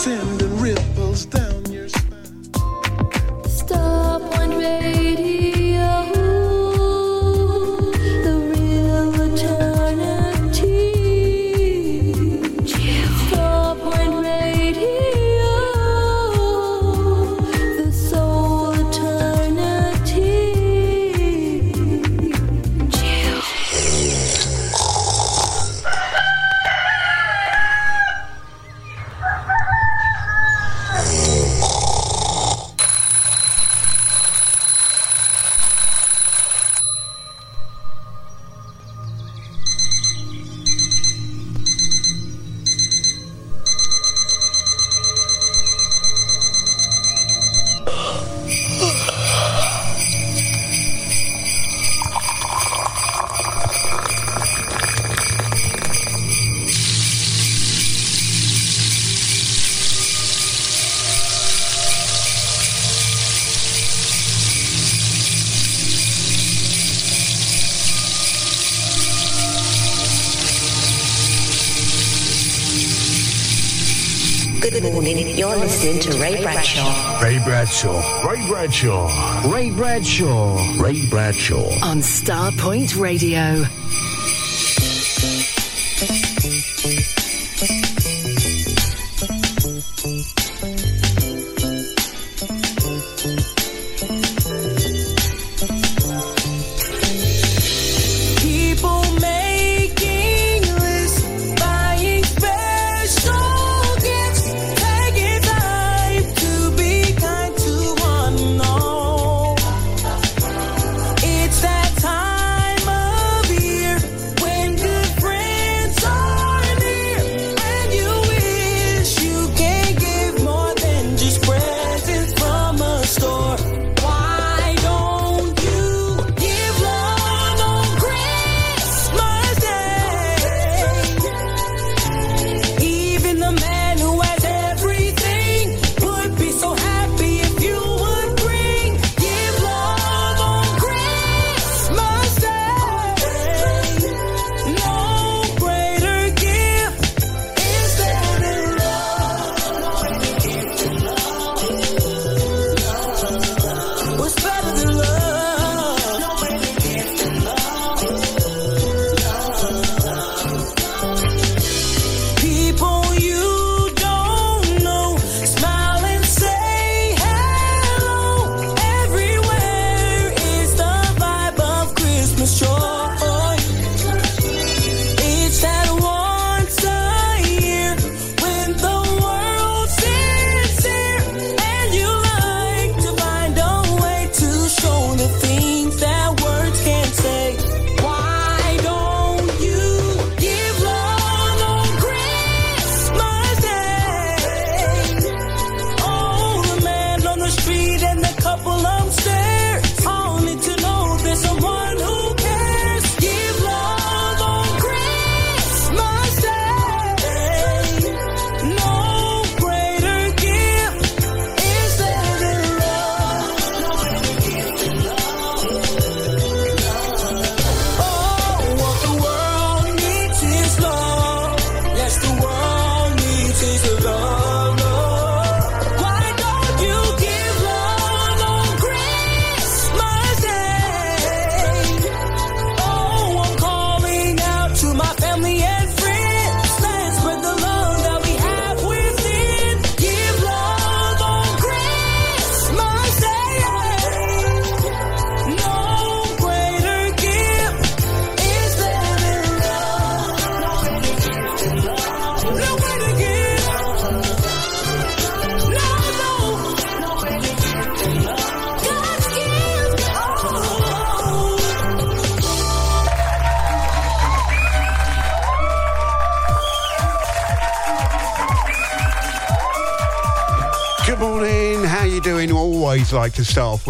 sin Bradshaw. Ray Bradshaw. Ray Bradshaw. Ray Bradshaw. On Starpoint Radio.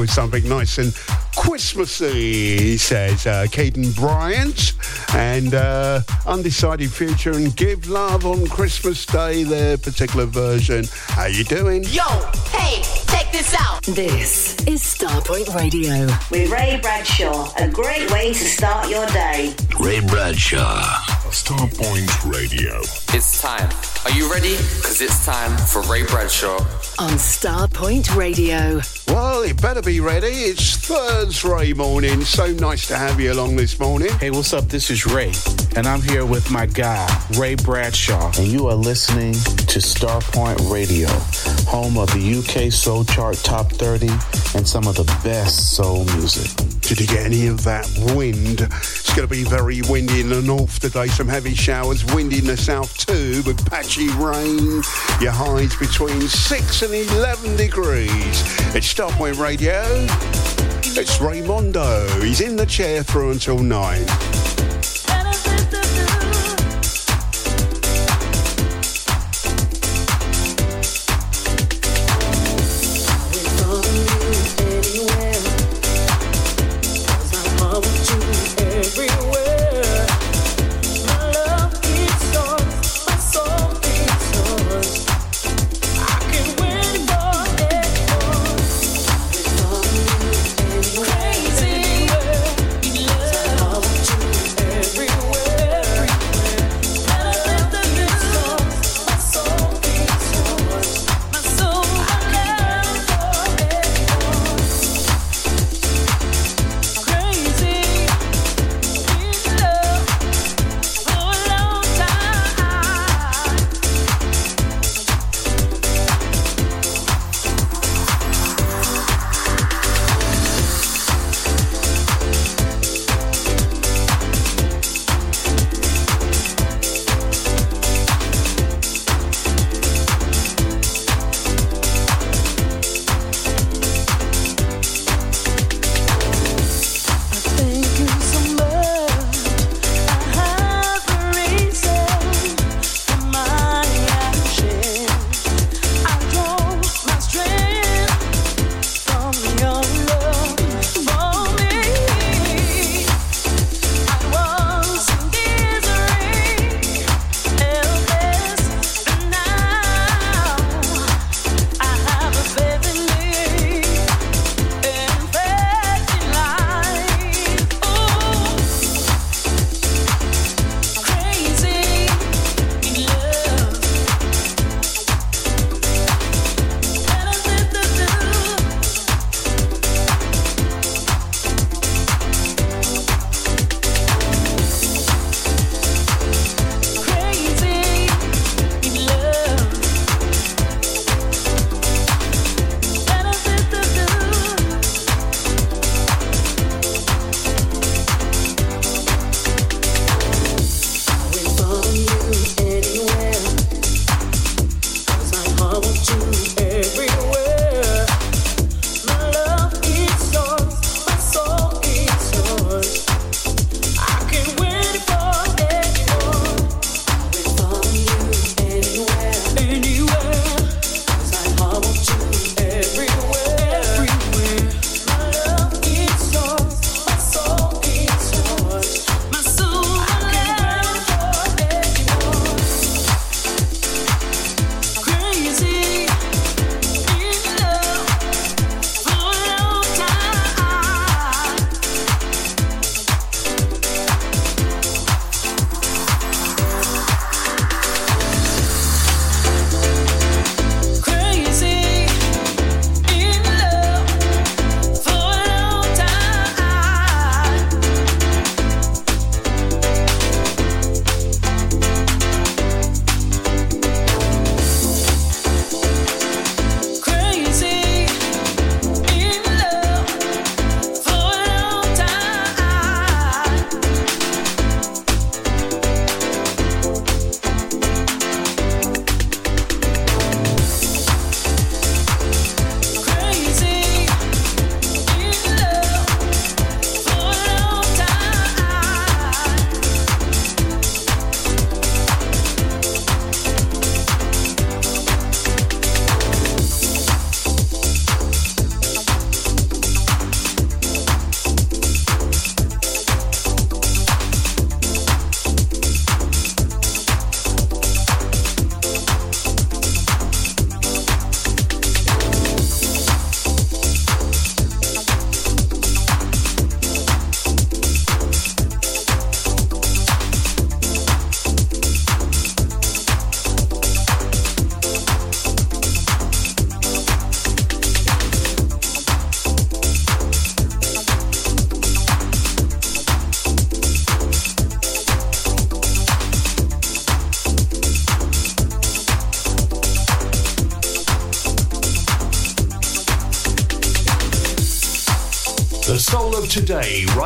With something nice and Christmassy, says uh, Caden Bryant. And uh, Undecided Future and Give Love on Christmas Day, their particular version. How you doing? Yo, hey, check this out. This is Starpoint Radio. With Ray Bradshaw, a great way to start your day. Ray Bradshaw. Starpoint Radio. It's time. Are you ready? Because it's time for Ray Bradshaw. On Starpoint Radio. Well, you better be ready. It's Thursday morning. So nice to have you along this morning. Hey, what's up? This is Ray, and I'm here with my guy, Ray Bradshaw. And you are listening to Starpoint Radio, home of the UK Soul Chart Top 30 and some of the best soul music. Did you get any of that wind? It's going to be very windy in the north today. Some heavy showers. Windy in the south too, with patchy rain. Your highs between 6 and 11 degrees. It's Starpoint Radio. It's Raymondo. He's in the chair through until 9.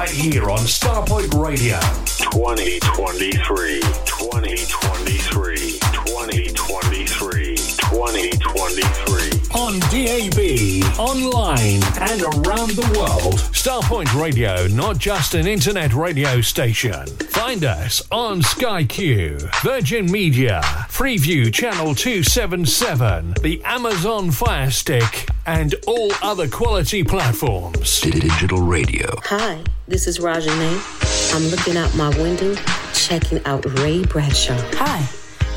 Right here on Starpoint Radio. 2023, 2023, 2023, 2023. On DAB, online, and around the world. Starpoint Radio, not just an internet radio station. Find us on Sky Q, Virgin Media, Freeview Channel 277, the Amazon Fire Stick, and all other quality platforms. Digital radio. Hi, this is Rajane. I'm looking out my window, checking out Ray Bradshaw. Hi,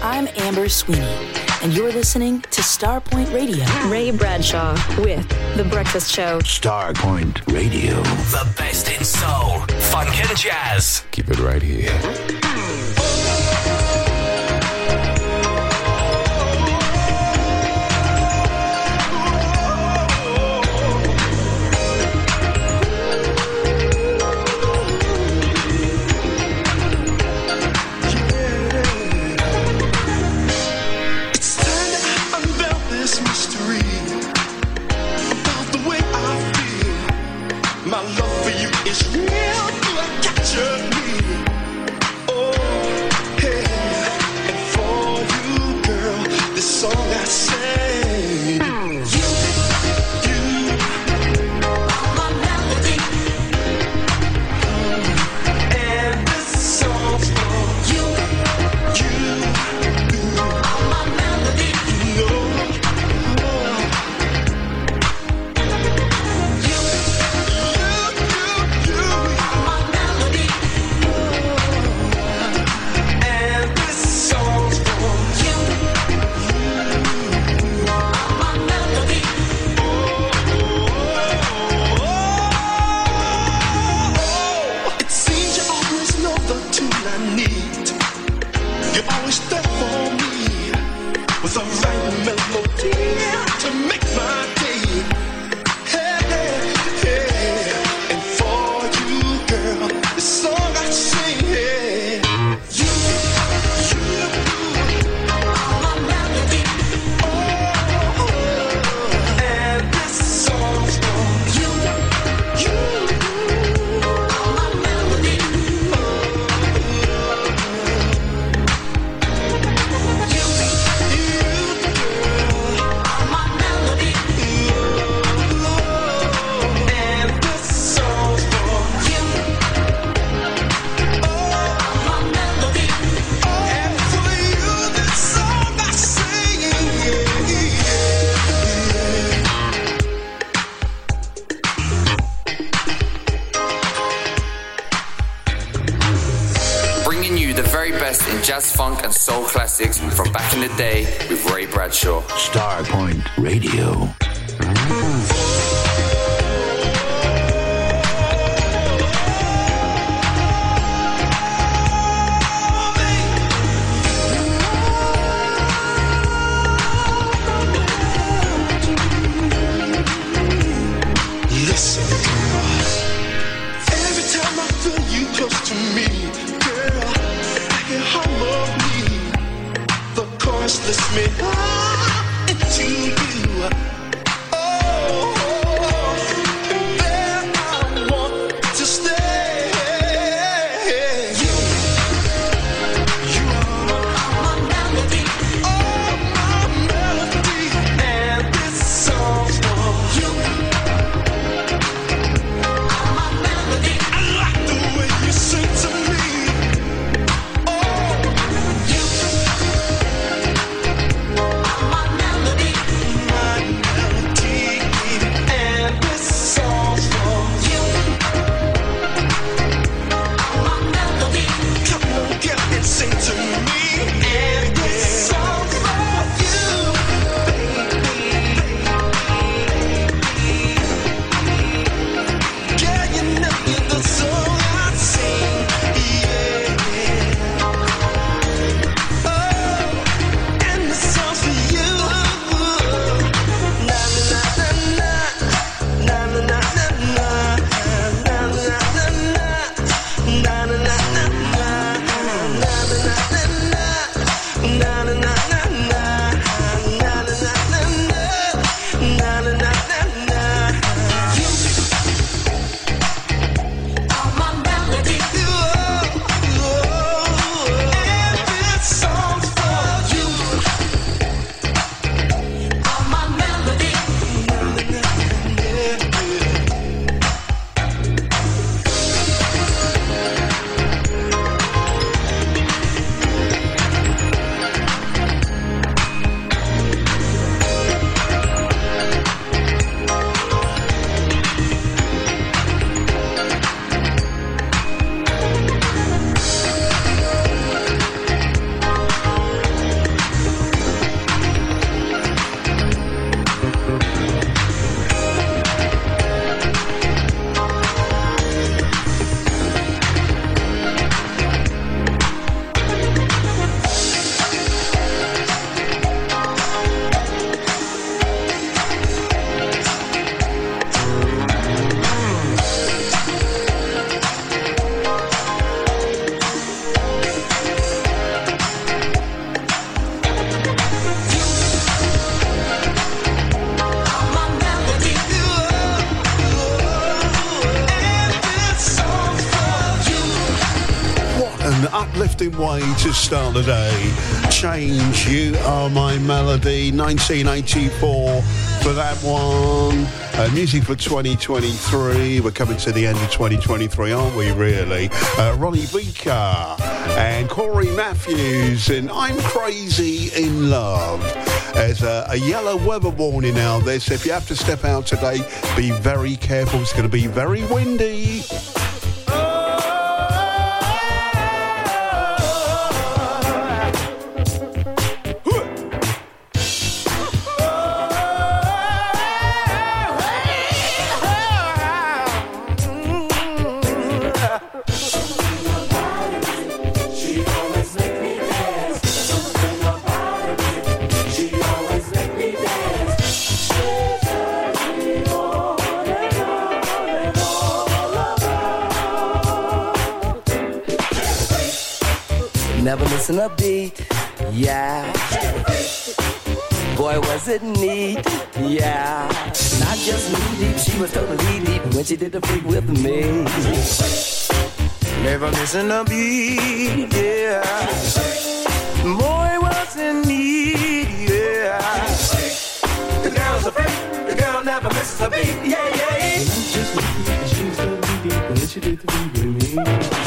I'm Amber Sweeney, and you're listening to Starpoint Radio. Ray Bradshaw with The Breakfast Show. Starpoint Radio. The best in soul, funk, and jazz. Keep it right here. Way to start the day. Change, you are my melody, 1984 for that one. Uh, music for 2023. We're coming to the end of 2023, aren't we, really? Uh, Ronnie Beaker and Corey Matthews and I'm Crazy in Love. There's a, a yellow weather warning out there, so if you have to step out today, be very careful. It's going to be very windy. Beat, yeah. Boy, was it neat, yeah. Not just knee deep, she was totally deep when she did the freak with me. Never missing a beat, yeah. Boy, was it neat, yeah. The girl's a freak, the girl never misses a beat, yeah, yeah. Not just knee deep, she was totally deep when she did the freak with me.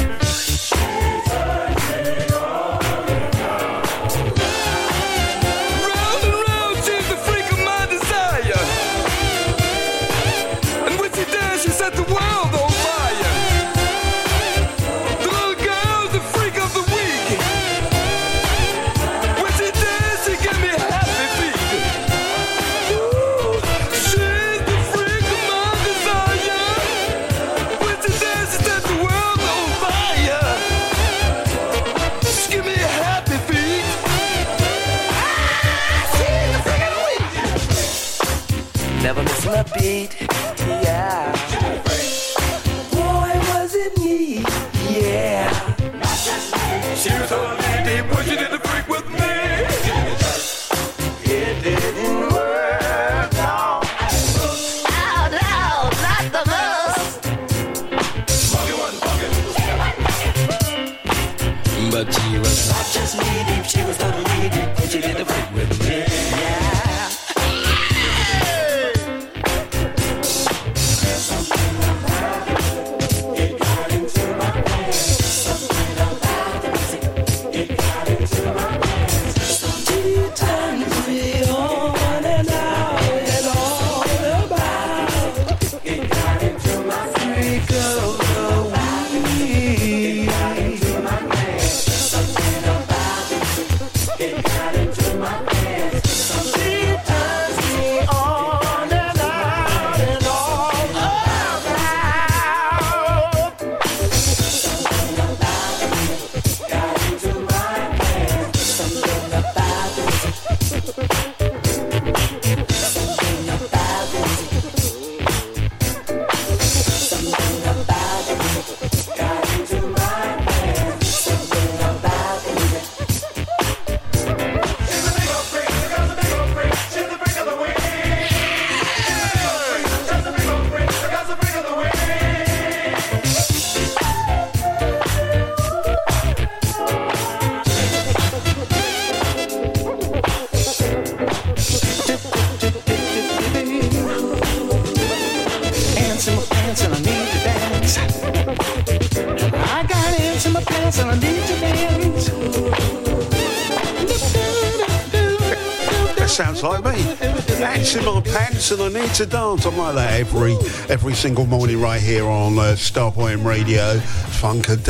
to dance. I'm like that every every single morning right here on uh, Starpoint Radio. Funkadelic.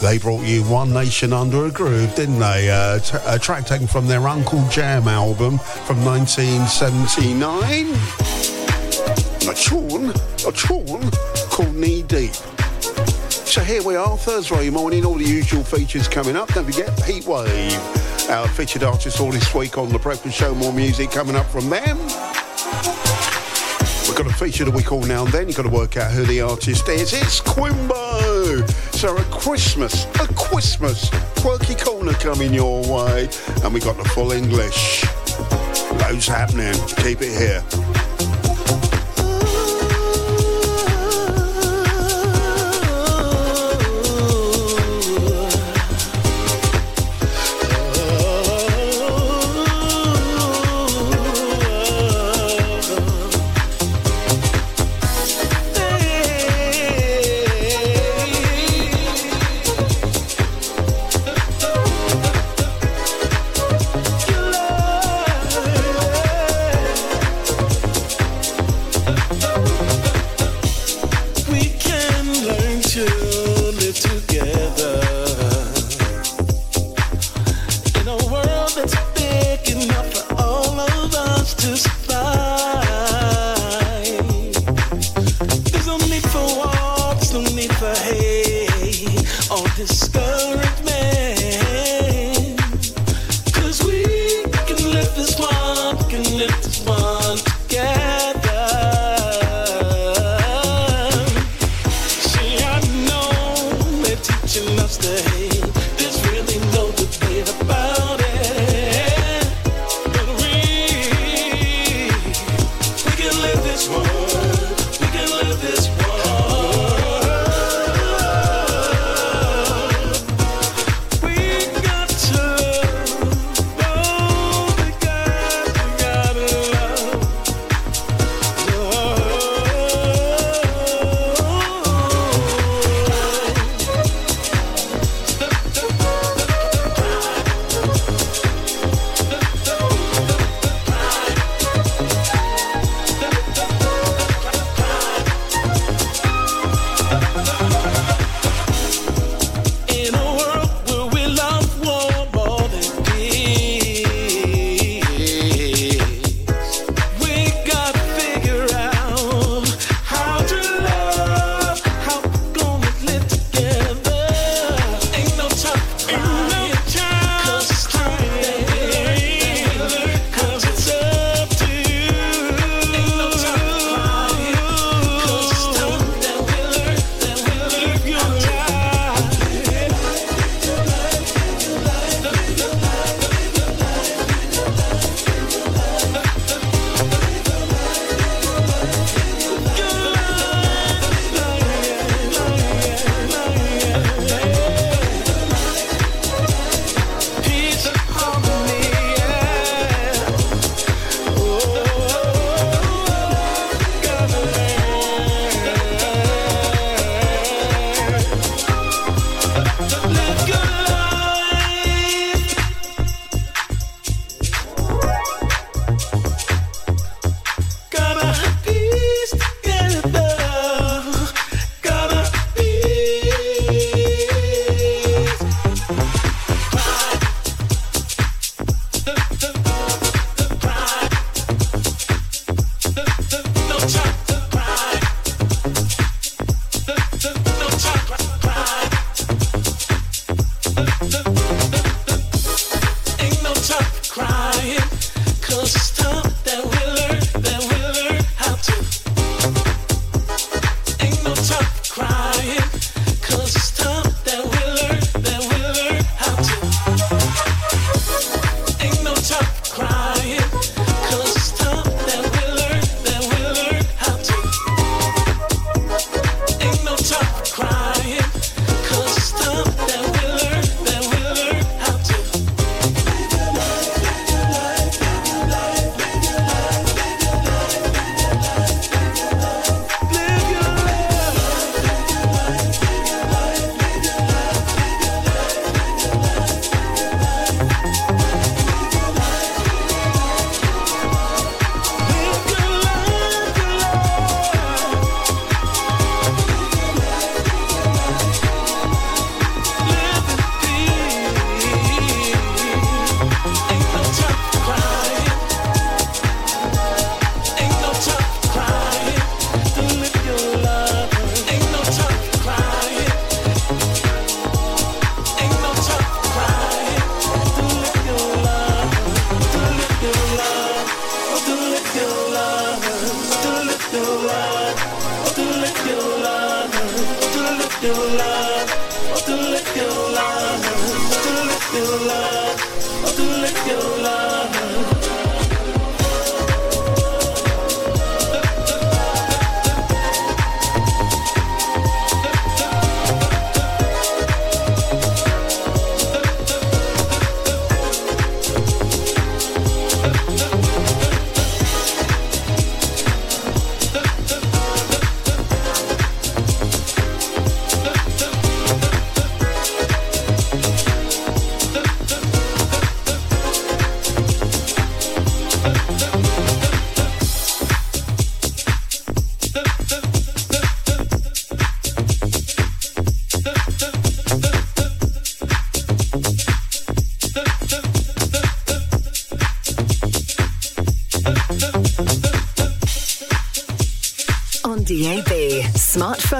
They brought you One Nation Under a Groove, didn't they? Uh, t- a track taken from their Uncle Jam album from 1979. A tune, a tune called Knee Deep. So here we are, Thursday morning, all the usual features coming up. Don't forget Heat Wave, our featured artist all this week on The Breakfast Show. More music coming up from them. We've got a feature that we call now and then. You've got to work out who the artist is. It's Quimbo. So a Christmas, a Christmas quirky corner coming your way. And we got the full English. Loads happening. Keep it here. It's big enough for all of us to.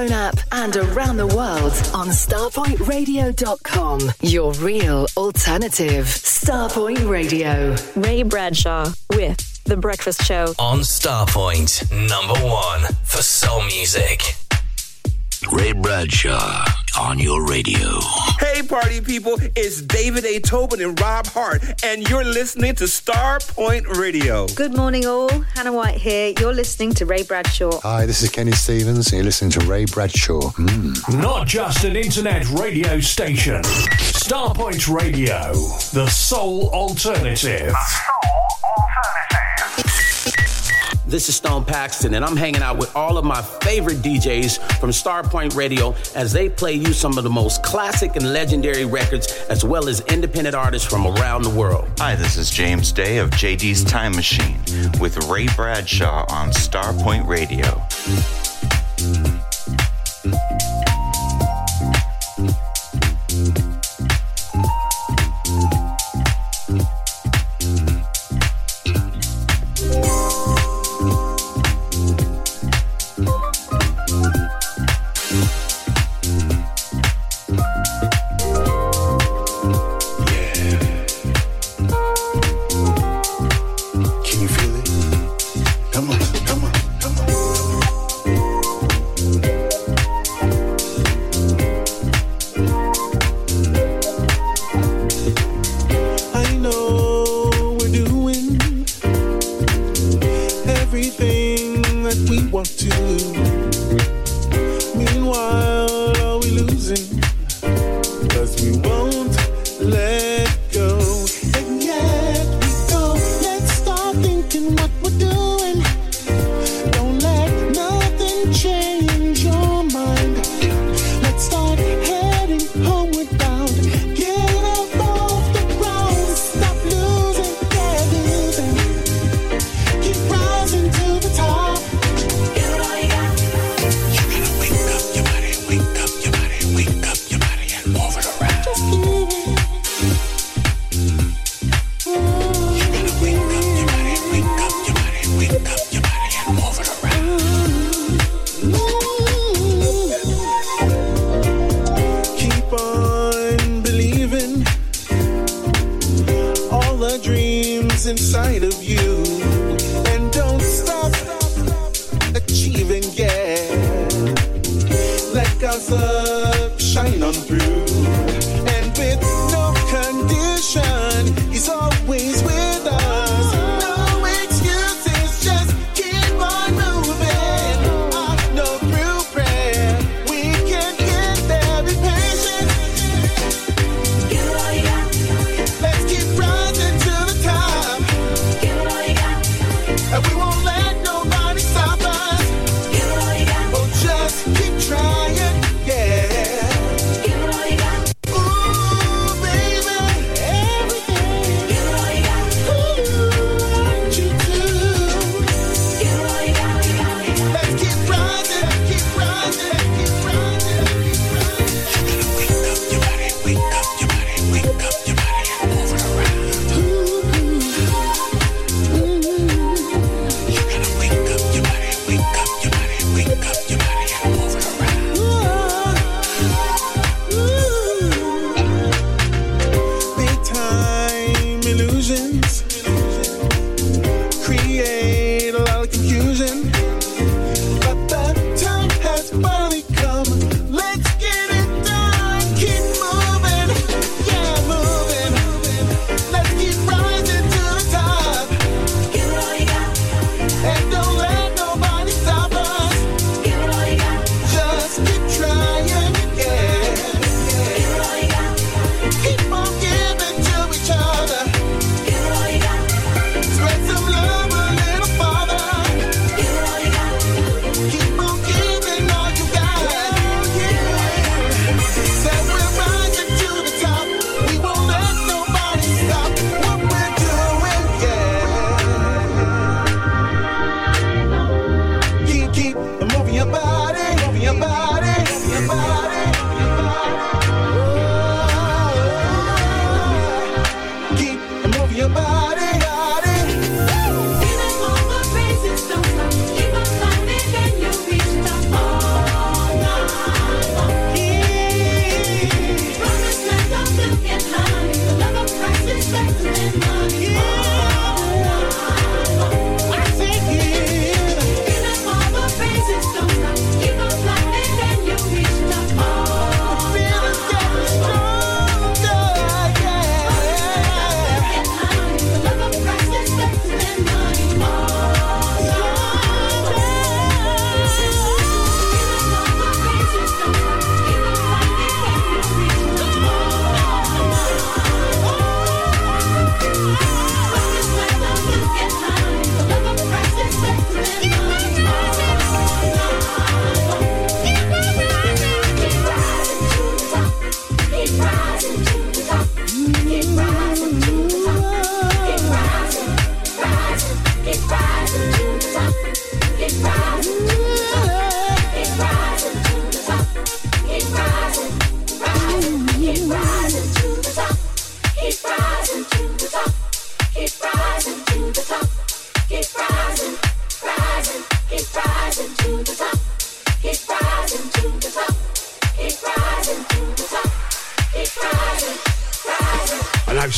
Smartphone app, and around the world on starpointradio.com. Your real alternative. Starpoint Radio. Ray Bradshaw with The Breakfast Show. On Starpoint, number one for soul music. Ray Bradshaw on your radio. Hey, party people, it's David A. Tobin and Rob Hart, and you're listening to Starpoint Radio. Good morning, all. Hannah White here. You're listening to Ray Bradshaw. Hi, this is Kenny Stevens, and you're listening to Ray Bradshaw. Mm. Not just an internet radio station. Starpoint Radio, the sole alternative. This is Stone Paxton, and I'm hanging out with all of my favorite DJs from Starpoint Radio as they play you some of the most classic and legendary records, as well as independent artists from around the world. Hi, this is James Day of JD's Time Machine with Ray Bradshaw on Starpoint Radio.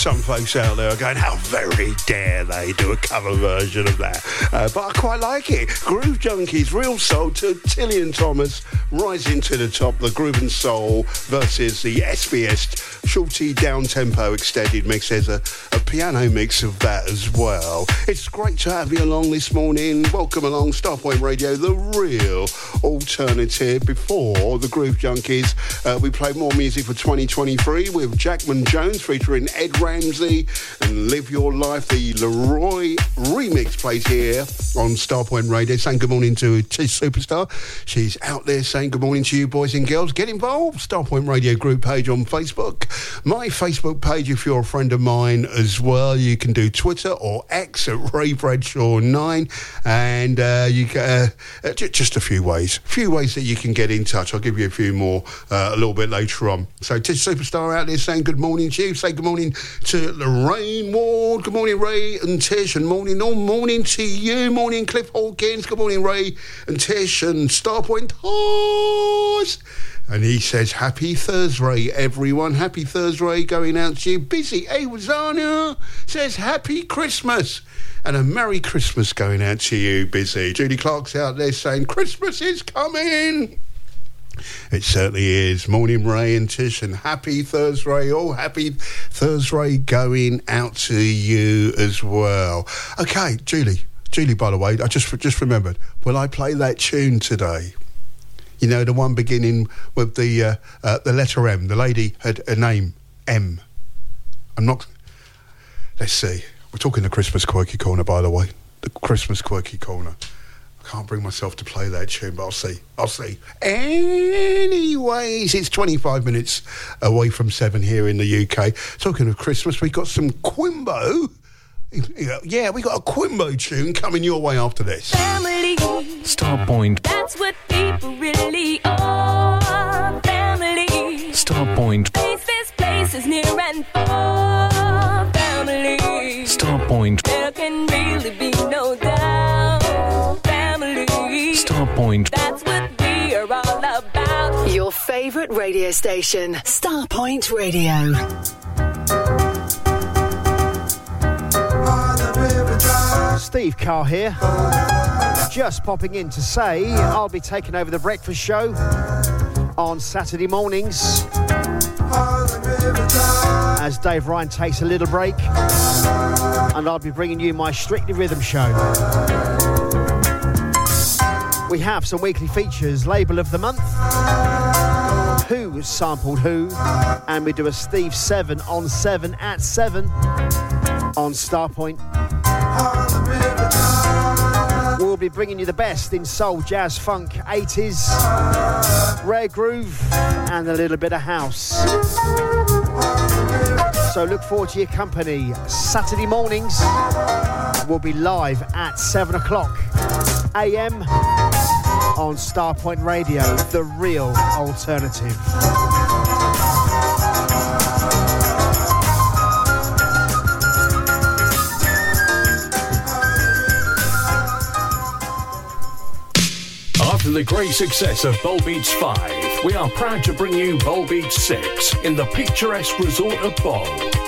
Some folks out there are going, how very dare they do a cover version of that. Uh, but I quite like it. Groove Junkies, Real Soul to Tillian Thomas, rising to the top, the Groove and Soul versus the SBS Shorty Down Tempo extended mix. There's a, a piano mix of that as well. It's great to have you along this morning. Welcome along Starpoint Radio, the real alternative. Before the Groove Junkies, uh, we played more music for 2023 with Jackman Jones featuring Ed Ramsey and Live Your Life. The Leroy remix plays here on Starpoint Radio. Saying good morning to Superstar. She's out there saying good morning to you, boys and girls. Get involved. Starpoint Radio group page on Facebook. My Facebook page, if you're a friend of mine as well, you can do Twitter or X at Ray Bradshaw 9. And uh, you get uh, just a few ways. A few ways that you can get in touch. I'll give you a few more uh, a little bit later on. So, Tish Superstar out there saying good morning to you. Say good morning to Lorraine Ward. Good morning, Ray and Tish. And morning, all morning to you. Morning, Cliff Hawkins. Good morning, Ray and Tish and Starpoint Toys. And he says, Happy Thursday, everyone. Happy Thursday going out to you. Busy eh, Awazana says, Happy Christmas. And a Merry Christmas going out to you, Busy. Judy Clark's out there saying, Christmas is coming. It certainly is. Morning, Ray and Tish, and happy Thursday. Oh, happy Thursday going out to you as well. Okay, Julie. Julie, by the way, I just just remembered. Will I play that tune today? You know, the one beginning with the uh, uh, the letter M. The lady had a name M. I'm not. Let's see. We're talking the Christmas quirky corner, by the way. The Christmas quirky corner. I can't bring myself to play that tune, but I'll see. I'll see. Anyways, it's 25 minutes away from seven here in the UK. Talking of Christmas, we've got some Quimbo. Yeah, we got a Quimbo tune coming your way after this. Family. Starpoint. That's what people really are. Family. Starpoint. Faces, places near and far. Family. Starpoint. There can really be no doubt. Family. Starpoint. That's what we are all about. Your favourite radio station, Starpoint Radio. Steve Carr here. Just popping in to say I'll be taking over the breakfast show on Saturday mornings as Dave Ryan takes a little break, and I'll be bringing you my Strictly Rhythm show. We have some weekly features, label of the month, who sampled who, and we do a Steve 7 on 7 at 7 on Starpoint. We'll be bringing you the best in soul, jazz, funk, 80s, rare groove, and a little bit of house. So look forward to your company. Saturday mornings, we'll be live at 7 o'clock a.m. on Starpoint Radio, the real alternative. To the great success of Bowl Beats 5, we are proud to bring you Bowl Beats 6 in the picturesque resort of Bowl.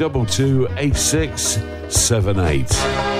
228678.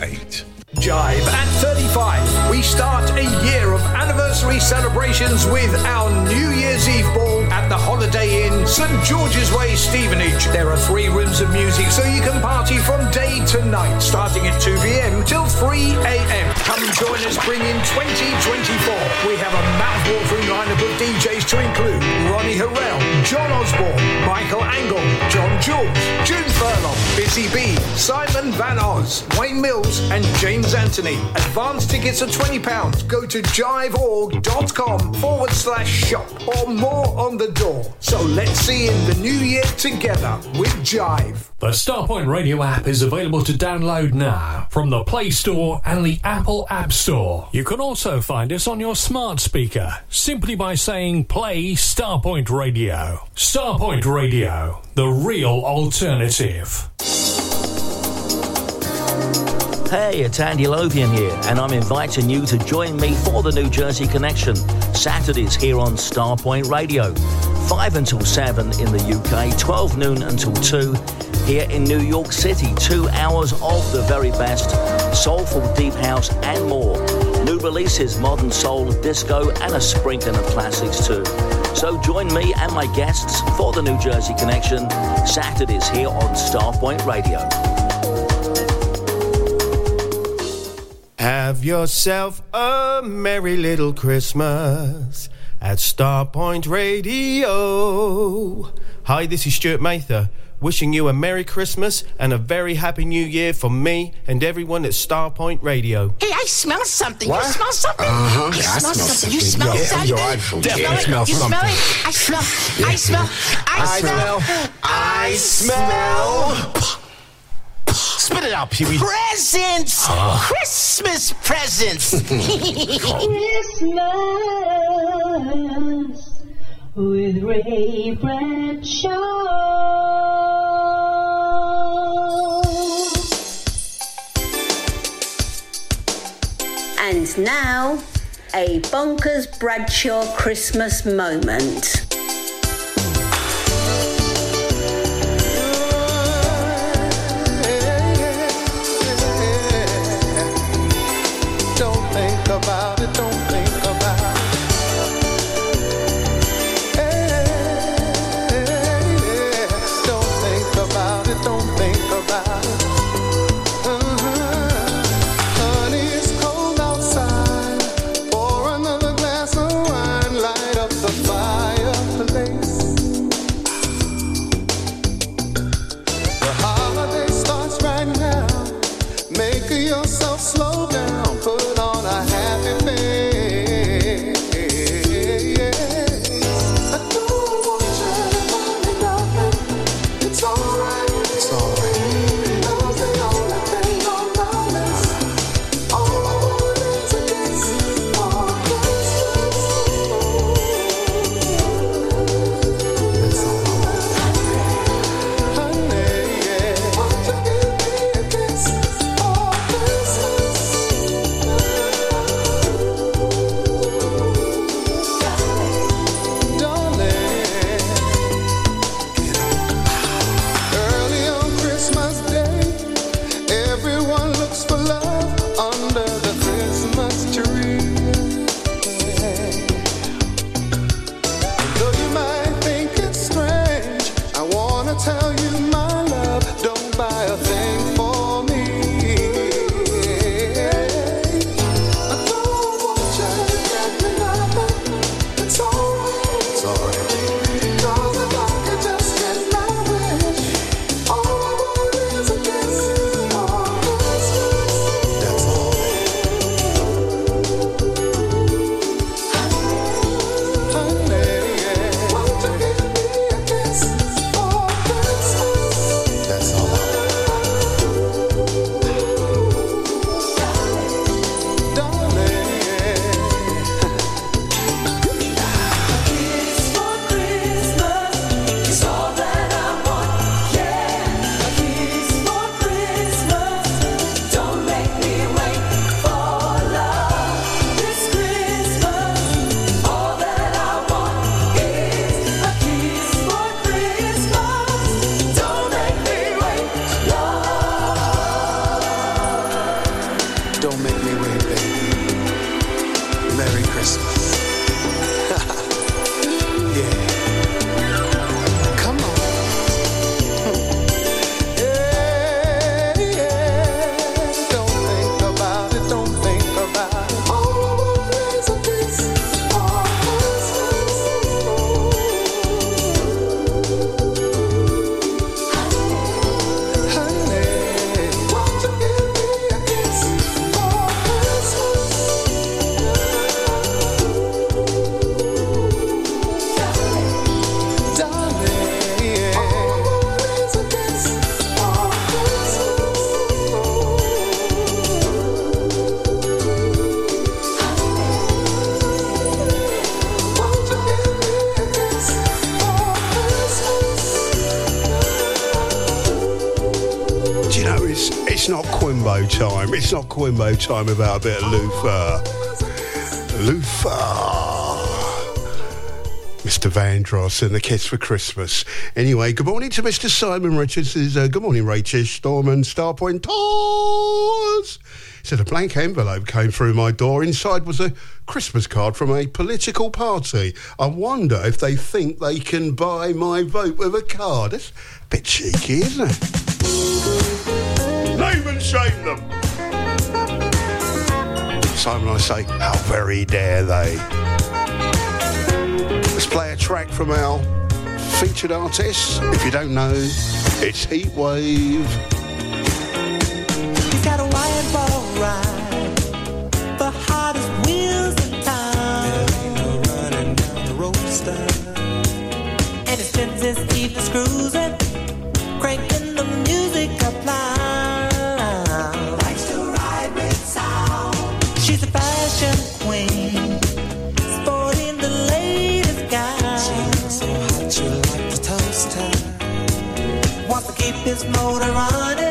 8. Jive at 35. We start a year of anniversary celebrations with our New Year's Eve ball at the Holiday Inn, St George's Way, Stevenage. There are three rooms of music so you can party from day to night, starting at 2 p.m. till 3 a.m. Come join us, bring in 2024. We have a mouth-watering lineup of DJs to include Ronnie Harrell, John Osborne, Michael Angle, John Jules, June Furlong, Busy B, Simon Van Oz, Wayne Mills, and James Anthony. Advance tickets are £20. Go to jiveorg.com forward slash shop or more on the door. So let's see in the new year together with Jive. The Starpoint Radio app is available to download now from the Play Store and the Apple App Store. You can also find us on your smart speaker simply by saying play Starpoint Radio. Starpoint Radio, the real alternative. Hey, it's Andy Lothian here, and I'm inviting you to join me for the New Jersey Connection. Saturdays here on Starpoint Radio. 5 until 7 in the UK, 12 noon until 2 here in New York City. Two hours of the very best soulful deep house and more. New releases, modern soul, disco, and a sprinkling of classics too. So join me and my guests for the New Jersey Connection, Saturdays here on Starpoint Radio. Have yourself a merry little Christmas at Starpoint Radio. Hi, this is Stuart Mather, wishing you a Merry Christmas and a very Happy New Year from me and everyone at Starpoint Radio. Hey, I smell something. What? You smell something? Uh-huh. You Yeah, I smell smell something. You something. smell Yeah, something. you're right, fool. You Definitely smell it? smell You smell something. it? I smell. I Yeah. smell. I I smell. I smell. Spit it out, Pee Wee. Presents! Oh. Christmas presents! Christmas with Ray Bradshaw. And now, a Bonkers Bradshaw Christmas moment. It's not Quimbo time about a bit of Luther. Luther. Mr. Vandross and the Kiss for Christmas. Anyway, good morning to Mr. Simon Richards. Uh, good morning, Rachel Storm and Starpoint Tours. Said a blank envelope came through my door. Inside was a Christmas card from a political party. I wonder if they think they can buy my vote with a card. That's a bit cheeky, isn't it? Name and shame them. Simon, I say, how very dare they? Let's play a track from our featured artist. If you don't know, it's Heatwave. He's got a white ball ride, the hottest wheels in town. There ain't no running down the roadster. And his spins is cruising, cranking keep his motor running.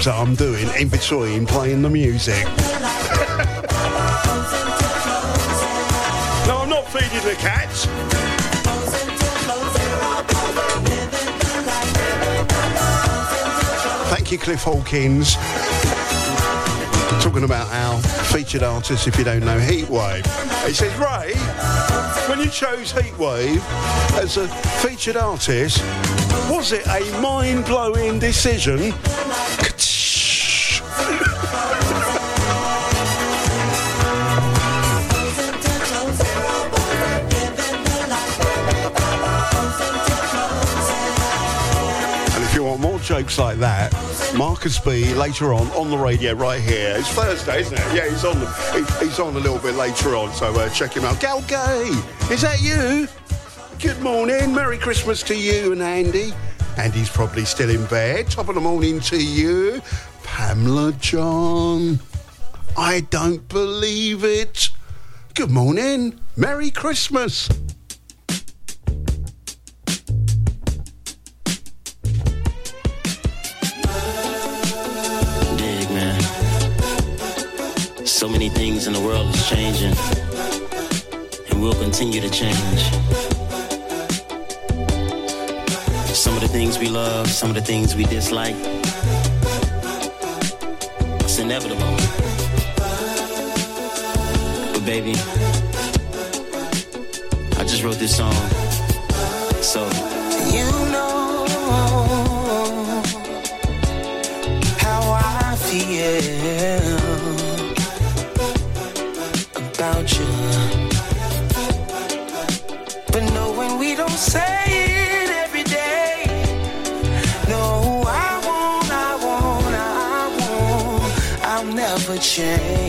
Jobs that I'm doing in between playing the music. no, I'm not feeding the cats. Thank you, Cliff Hawkins. Talking about our featured artist, if you don't know, Heatwave. He says, Ray, when you chose Heatwave as a featured artist, was it a mind-blowing decision? Jokes like that. Marcus B later on on the radio right here. It's Thursday, isn't it? Yeah, he's on. He, he's on a little bit later on, so uh, check him out. Gal Gay, is that you? Good morning. Merry Christmas to you and Andy. Andy's probably still in bed. Top of the morning to you, Pamela John. I don't believe it. Good morning. Merry Christmas. Things in the world is changing, and will continue to change. Some of the things we love, some of the things we dislike. It's inevitable. But baby, I just wrote this song. So You know change,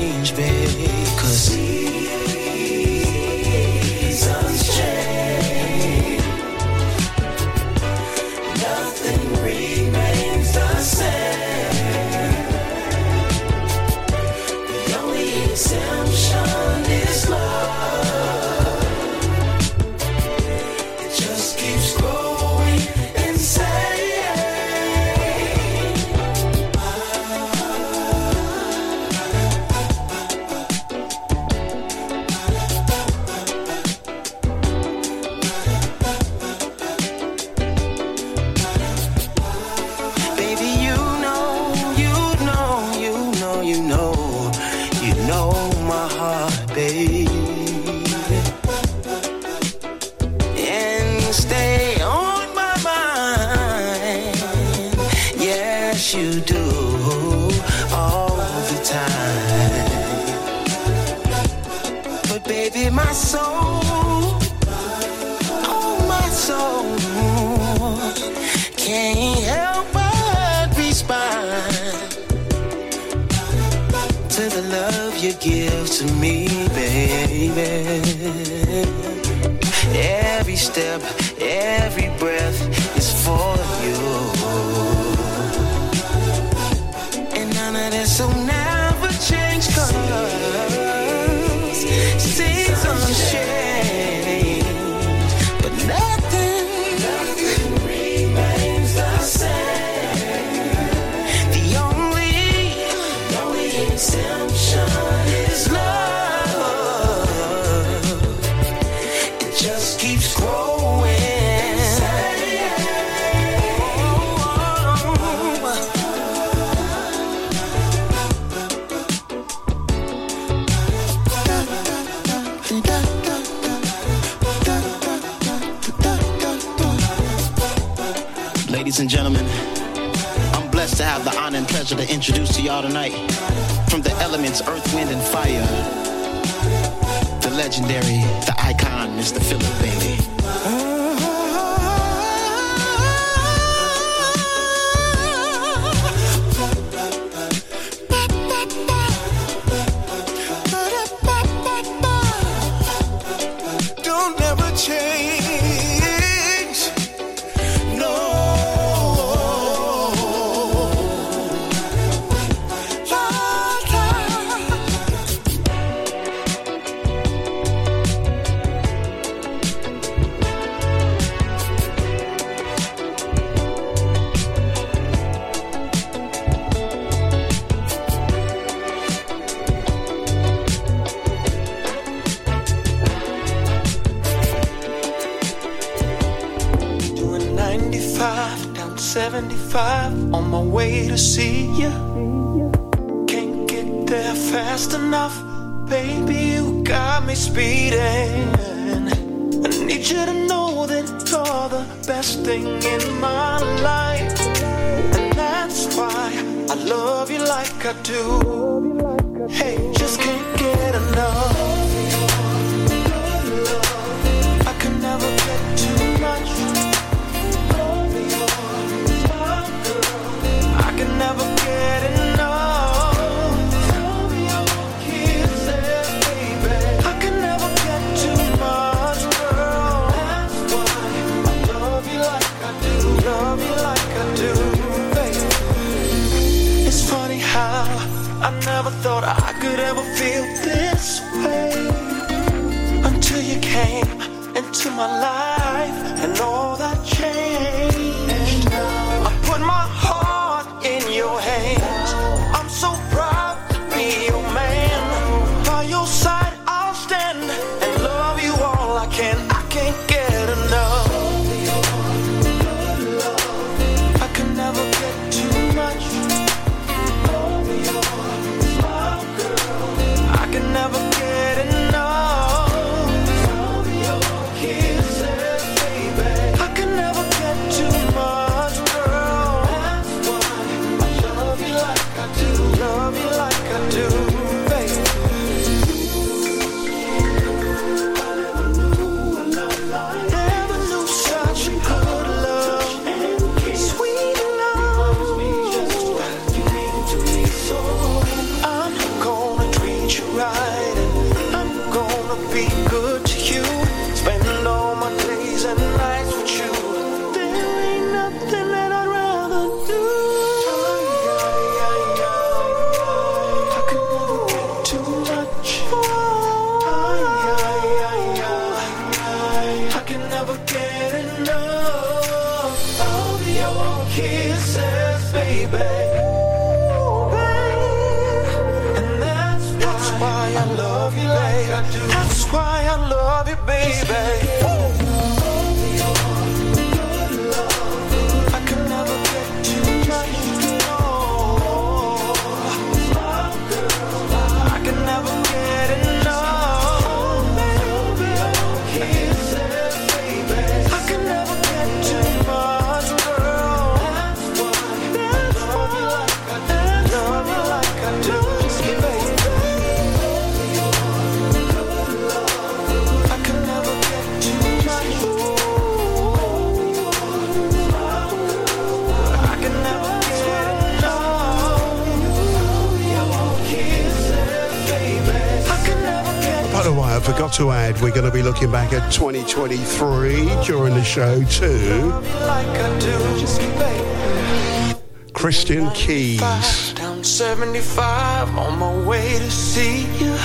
introduce to y'all tonight from the elements Earth, Wind, and Fire, the legendary, the icon, Mr. Philip Bailey. Back at 2023 during the show too. Christian Keyes. Down 75 on my way to see you.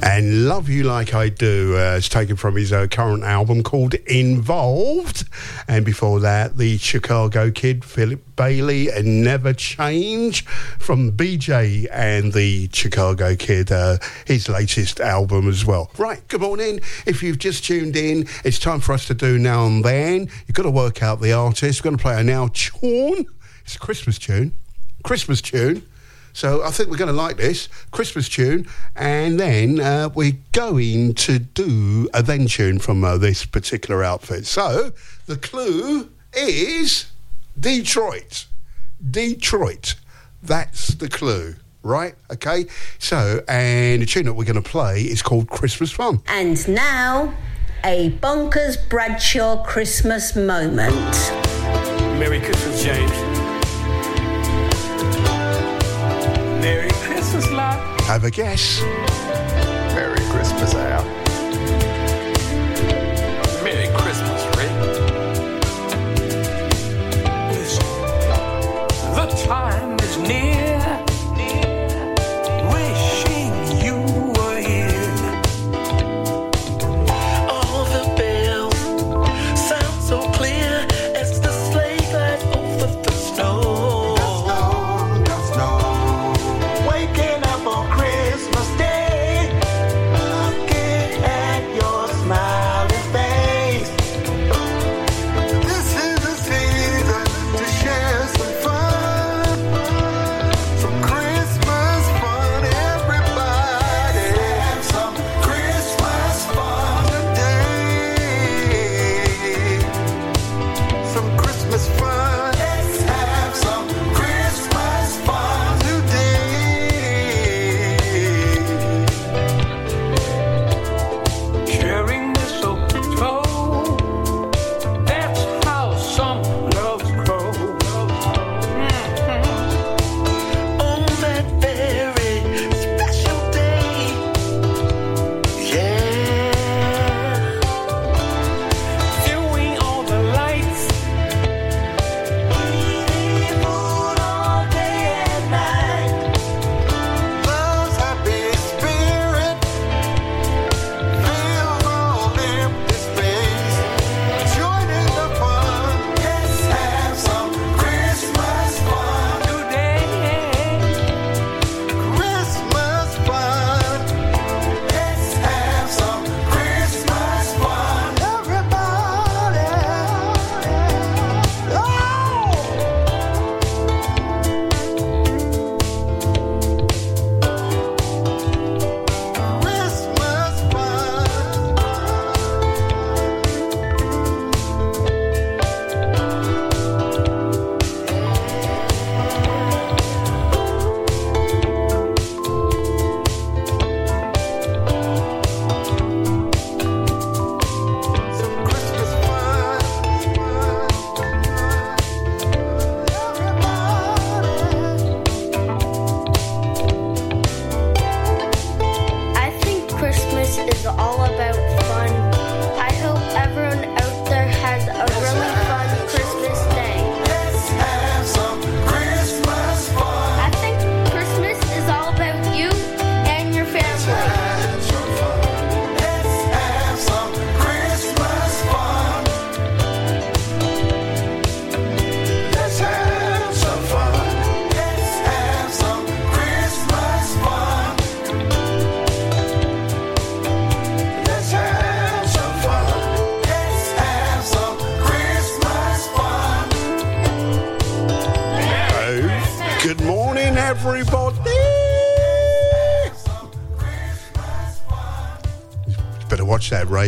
And Love You Like I Do uh, is taken from his uh, current album called Involved. And before that, the Chicago Kid, Philip Bailey, and Never Change from BJ and the Chicago Kid, uh, his latest album as well. Right, good morning. If you've just tuned in, it's time for us to do Now and Then. You've got to work out the artist. We're going to play a Now Tune. It's a Christmas tune. Christmas tune. So I think we're going to like this Christmas tune, and then uh, we're going to do a then tune from uh, this particular outfit. So the clue is Detroit. Detroit. That's the clue, right? Okay. So, and the tune that we're going to play is called Christmas Fun. And now, a bonkers Bradshaw Christmas moment. Merry Christmas, James. Merry Christmas, love. Have a guess. Merry Christmas, Al.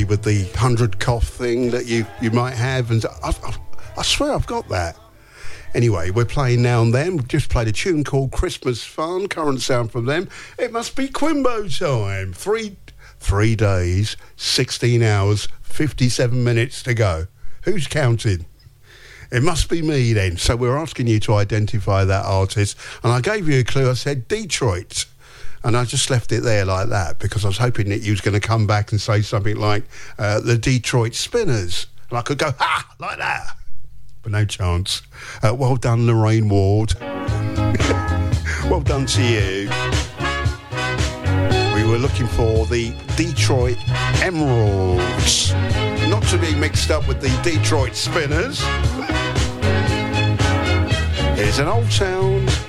With the hundred cough thing that you, you might have. And I, I, I swear I've got that. Anyway, we're playing now and then. We've just played a tune called Christmas Fun, current sound from them. It must be Crimbo time. Three, three days, 16 hours, 57 minutes to go. Who's counting? It must be me then. So we're asking you to identify that artist. And I gave you a clue. I said Detroit. And I just left it there like that because I was hoping that you was going to come back and say something like uh, the Detroit Spinners. And I could go, ha, like that. But no chance. Uh, well done, Lorraine Ward. well done to you. We were looking for the Detroit Emeralds. Not to be mixed up with the Detroit Spinners. Here's an old sound.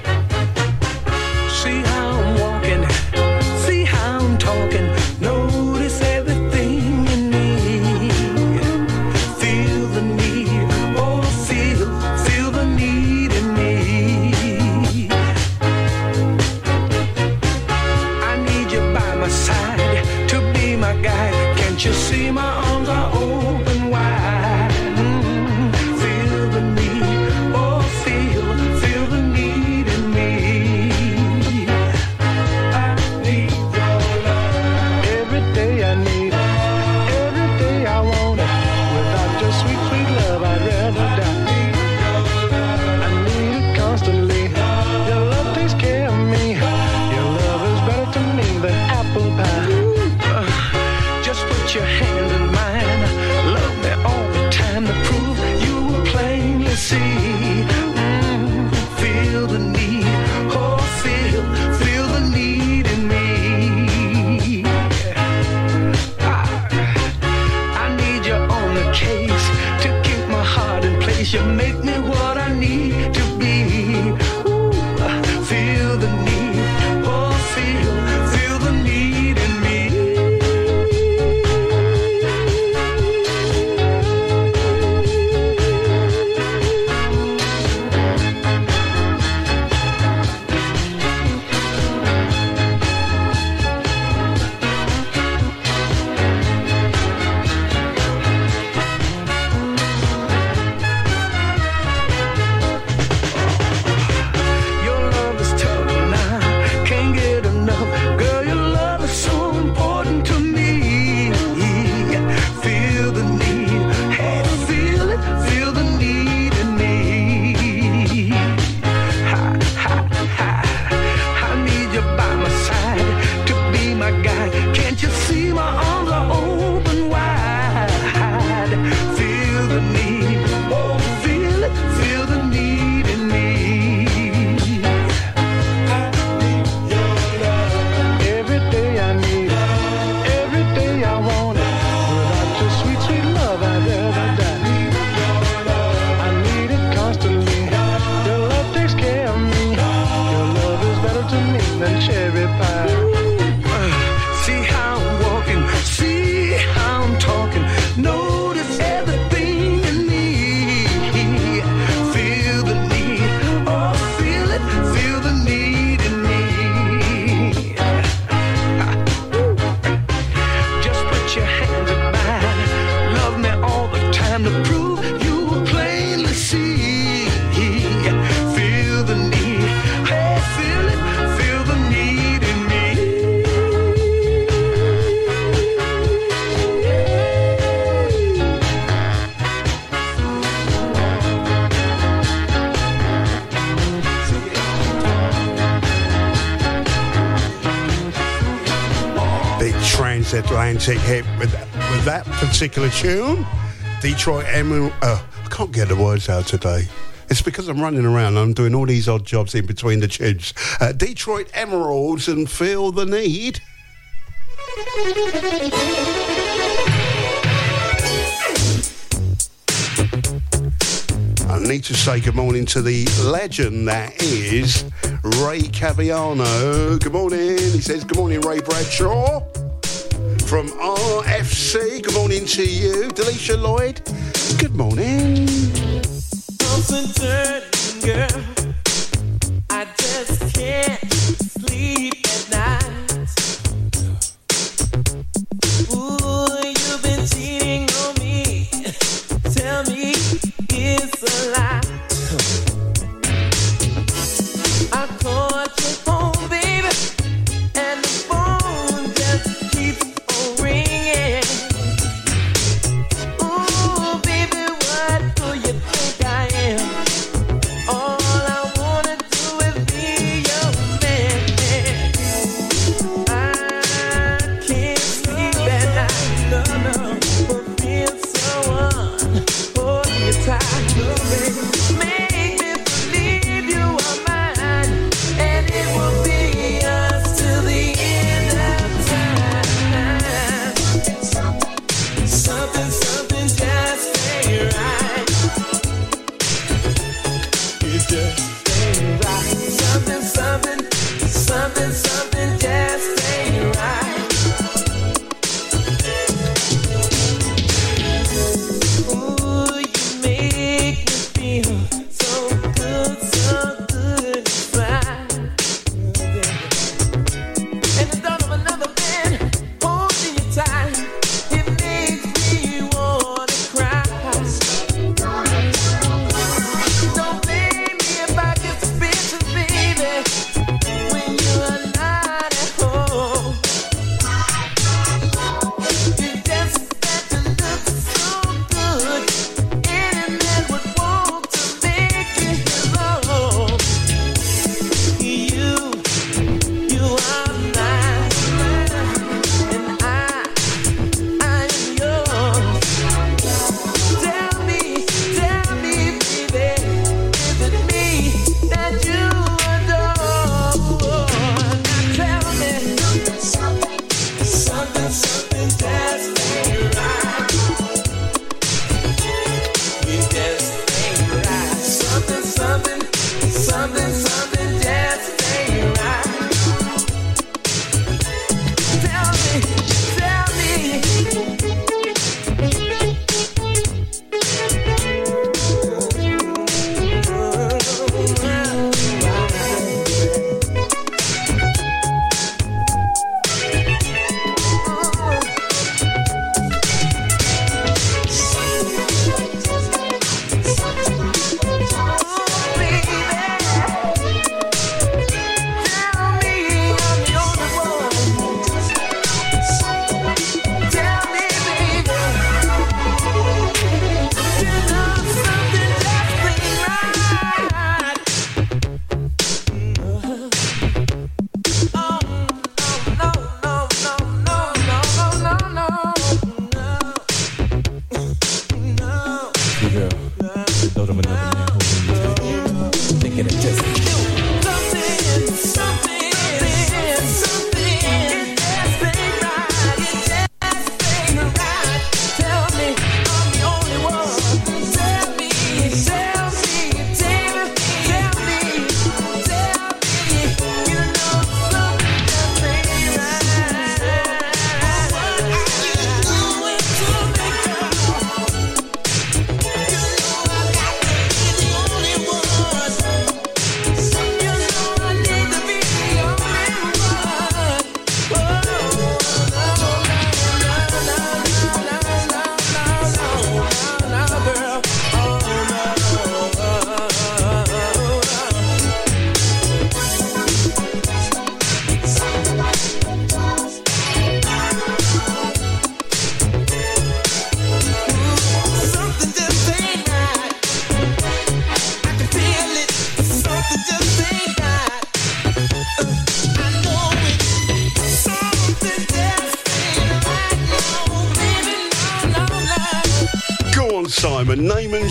Transatlantic hit with, with that particular tune. Detroit Emerald. Uh, I can't get the words out today. It's because I'm running around. And I'm doing all these odd jobs in between the tunes. Uh, Detroit Emeralds and Feel the Need. I need to say good morning to the legend that is Ray Caviano. Good morning. He says, Good morning, Ray Bradshaw. From RFC, good morning to you. Delisha Lloyd,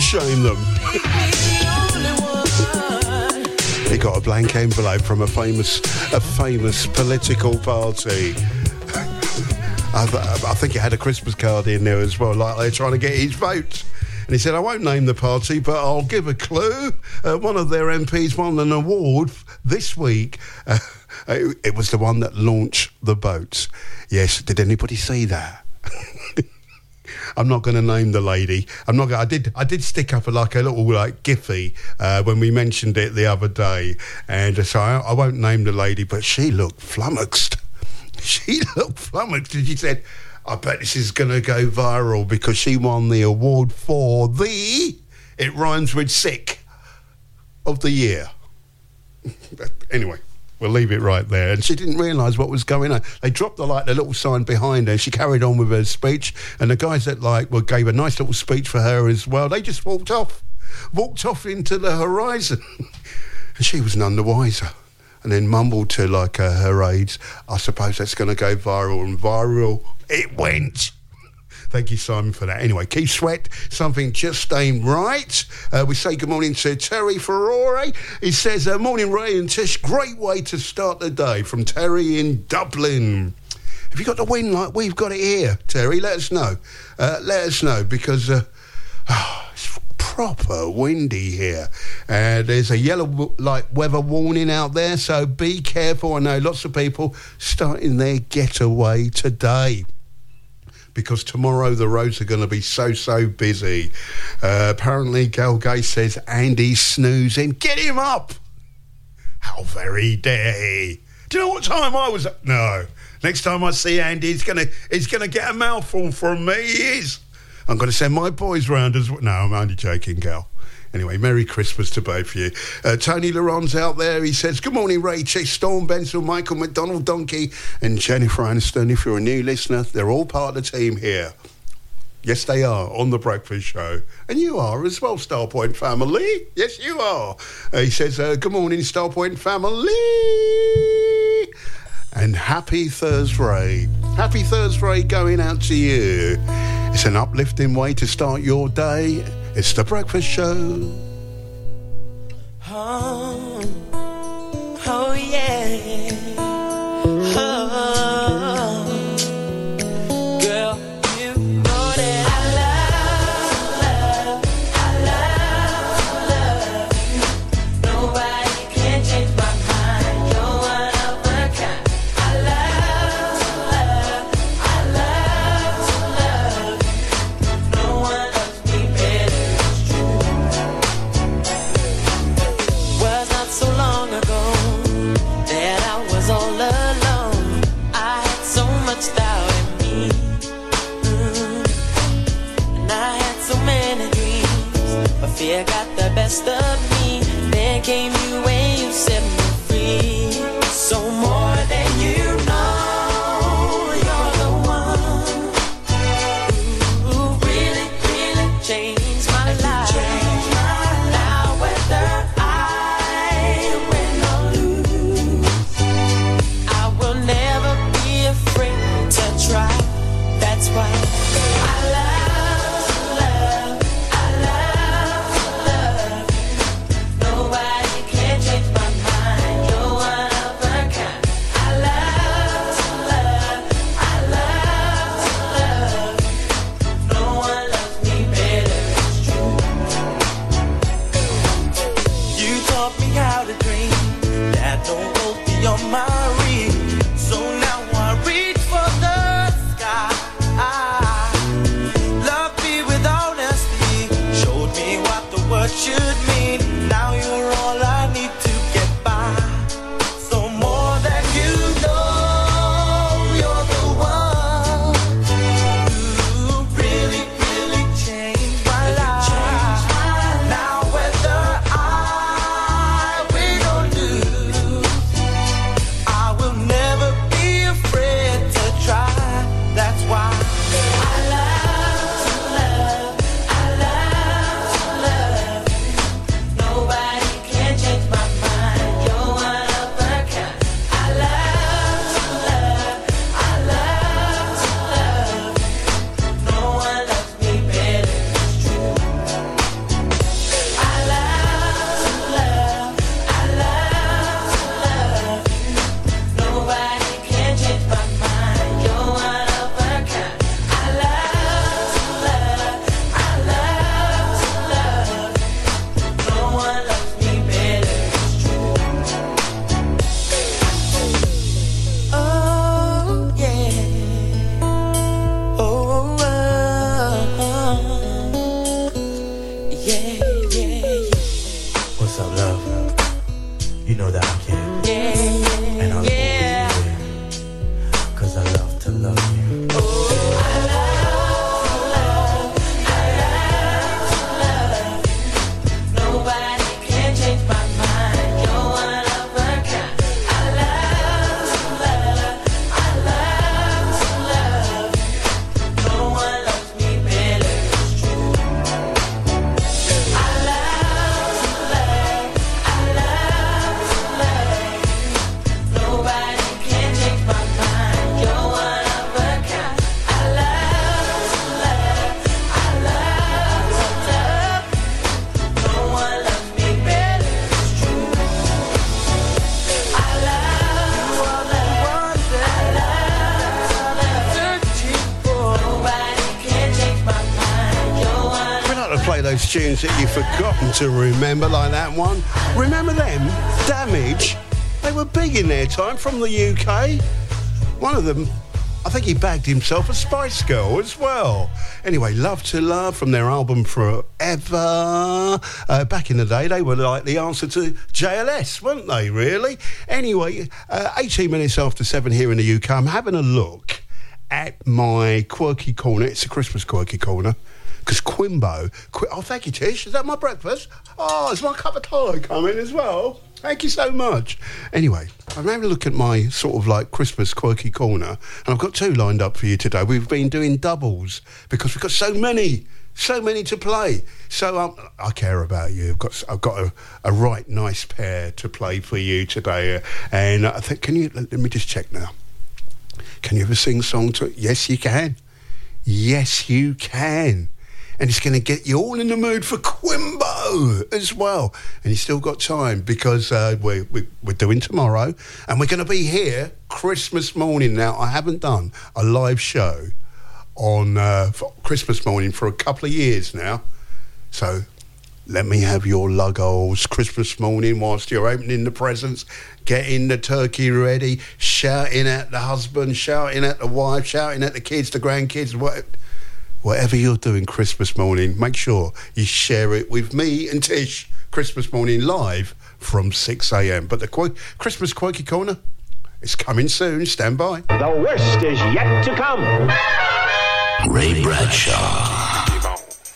shame them. he got a blank envelope from a famous, a famous political party. I, th- I think it had a Christmas card in there as well, like they're trying to get his vote. And he said, I won't name the party, but I'll give a clue. Uh, one of their MPs won an award this week. Uh, it, it was the one that launched the boats. Yes, did anybody see that? I'm not going to name the lady. I'm not. Gonna, I did. I did stick up a, like a little like Giphy uh, when we mentioned it the other day, and so I, I won't name the lady, but she looked flummoxed. She looked flummoxed, and she said, "I bet this is going to go viral because she won the award for the it rhymes with sick of the year." anyway. We'll leave it right there. And she didn't realise what was going on. They dropped the like the little sign behind her. She carried on with her speech, and the guys that like well gave a nice little speech for her as well. They just walked off, walked off into the horizon, and she was none the wiser. And then mumbled to like uh, her aides, "I suppose that's going to go viral," and viral it went. Thank you, Simon, for that. Anyway, Keith Sweat, something just ain't right. Uh, we say good morning to Terry Ferrari. He says, uh, Morning, Ray and Tish. Great way to start the day from Terry in Dublin. Have you got the wind like we've got it here, Terry? Let us know. Uh, let us know because uh, it's proper windy here. Uh, there's a yellow like weather warning out there, so be careful. I know lots of people starting their getaway today because tomorrow the roads are going to be so, so busy. Uh, apparently, Gal Gay says Andy's snoozing. Get him up! How very dare he? Do you know what time I was up? No. Next time I see Andy, he's going to he's gonna get a mouthful from me. He is. I'm going to send my boys round as well. No, I'm only joking, Gal. Anyway, Merry Christmas to both of you. Uh, Tony Laron's out there. He says, Good morning, Ray Chick, Storm Benson, Michael McDonald Donkey, and Jennifer Aniston. If you're a new listener, they're all part of the team here. Yes, they are on the breakfast show. And you are as well, Starpoint family. Yes, you are. Uh, he says, uh, Good morning, Starpoint family. And happy Thursday. Happy Thursday going out to you. It's an uplifting way to start your day. It's the breakfast show. Oh, oh yeah. Best of me. Then came tunes that you've forgotten to remember, like that one. Remember them? Damage. They were big in their time from the UK. One of them, I think he bagged himself a Spice Girl as well. Anyway, Love to Love from their album Forever. Uh, back in the day, they were like the answer to JLS, weren't they, really? Anyway, uh, 18 minutes after 7 here in the UK, I'm having a look at my quirky corner. It's a Christmas quirky corner. Because Crimbo, Qu- oh, thank you, Tish. Is that my breakfast? Oh, is my cup of tea coming as well? Thank you so much. Anyway, I'm having a look at my sort of like Christmas quirky corner, and I've got two lined up for you today. We've been doing doubles because we've got so many, so many to play. So um, I care about you. I've got, I've got a, a right nice pair to play for you today, and I think, can you let me just check now? Can you ever sing a song to? It? Yes, you can. Yes, you can. And it's going to get you all in the mood for Crimbo as well. And you still got time because uh, we're, we're, doing tomorrow and we're going to be here Christmas morning. Now, I haven't done a live show on uh, Christmas morning for a couple of years now. So let me have your luggles Christmas morning whilst you're opening the presents, getting the turkey ready, shouting at the husband, shouting at the wife, shouting at the kids, the grandkids, what, whatever you're doing Christmas morning, make sure you share it with me and Tish Christmas morning live from 6 a.m. But the qu- Christmas Quirky Corner is coming soon. Stand by. The worst is yet to come. Ray Bradshaw.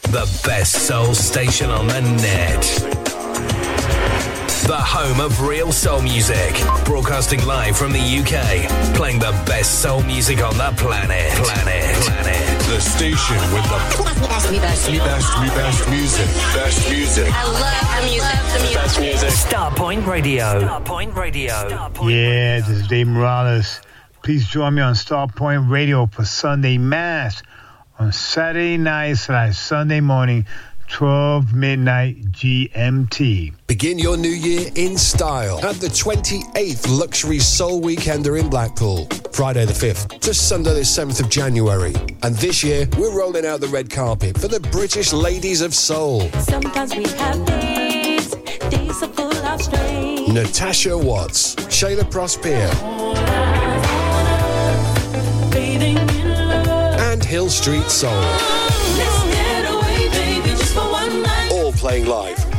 The best soul station on the net. The home of real soul music. Broadcasting live from the UK. Playing the best soul music on the planet. Planet. Planet. The station with the best, best, best music. Best music. I love the music. The music. Best music. Starpoint Radio. Starpoint Radio. Yeah, this is Dave Morales. Please join me on Starpoint Radio for Sunday Mass on Saturday night slash Sunday morning, 12 midnight GMT. Begin your new year in style at the 28th Luxury Soul Weekender in Blackpool, Friday the 5th to Sunday the 7th of January. And this year, we're rolling out the red carpet for the British Ladies of Soul. Sometimes we have days, days are full of strain. Natasha Watts, Shaila Prosper, Bathing in love. and Hill Street Soul. Playing live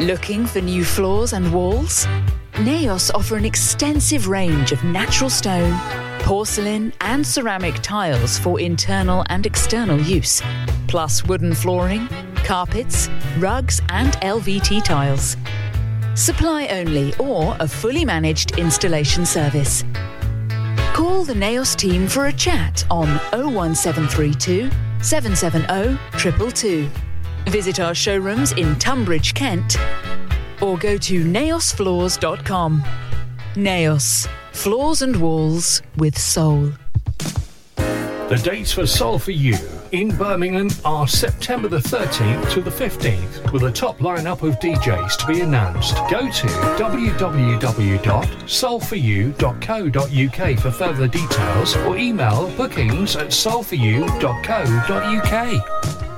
Looking for new floors and walls? Naos offer an extensive range of natural stone, porcelain, and ceramic tiles for internal and external use, plus wooden flooring, carpets, rugs, and LVT tiles. Supply only or a fully managed installation service. Call the Naos team for a chat on 01732 770 222. Visit our showrooms in Tunbridge, Kent, or go to naosfloors.com. Naos, floors and walls with soul. The dates for Soul for You in Birmingham are September the 13th to the 15th, with a top lineup of DJs to be announced. Go to www.soulforyou.co.uk for further details or email bookings at soulforyou.co.uk.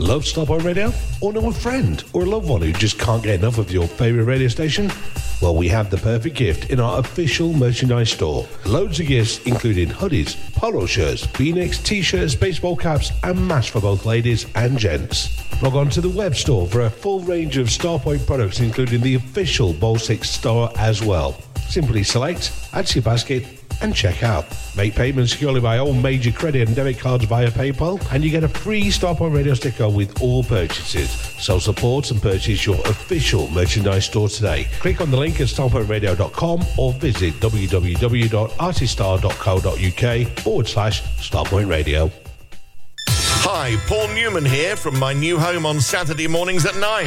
Love Stop Radio? Or know a friend or a loved one who just can't get enough of your favourite radio station? Well, we have the perfect gift in our official merchandise store. Loads of gifts, including hoodies, polo shirts, v-necks, t-shirts, baseball caps, and masks for both ladies and gents. Log on to the web store for a full range of Starpoint products, including the official Bowl 6 store as well. Simply select, add to your basket, and check out. Make payments securely by all major credit and debit cards via PayPal, and you get a free Starpoint Radio sticker with all purchases. So support and purchase your official merchandise store today. Click on the link at starpointradio.com or visit www.artistar.co.uk forward slash Starpoint Radio. Hi, Paul Newman here from my new home on Saturday mornings at 9.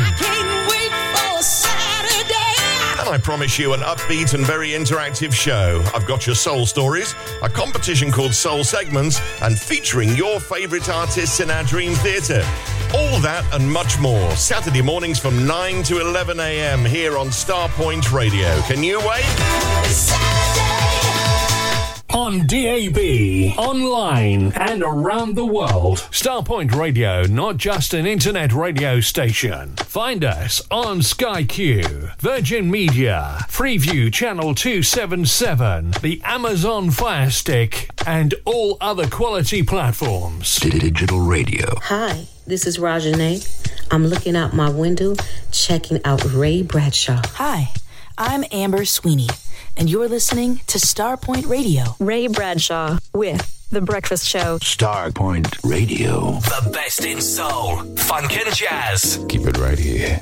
And I promise you an upbeat and very interactive show. I've got your soul stories, a competition called Soul Segments, and featuring your favourite artists in our Dream Theatre. All that and much more. Saturday mornings from 9 to 11 a.m. here on Starpoint Radio. Can you wait? On DAB, online, and around the world. Starpoint Radio, not just an internet radio station. Find us on Sky Q, Virgin Media, Freeview Channel 277, the Amazon Fire Stick, and all other quality platforms. Digital radio. Hi, this is Rajane. I'm looking out my window, checking out Ray Bradshaw. Hi, I'm Amber Sweeney, and you're listening to Starpoint Radio. Ray Bradshaw with The Breakfast Show. Starpoint Radio. The best in soul, funk and jazz. Keep it right here.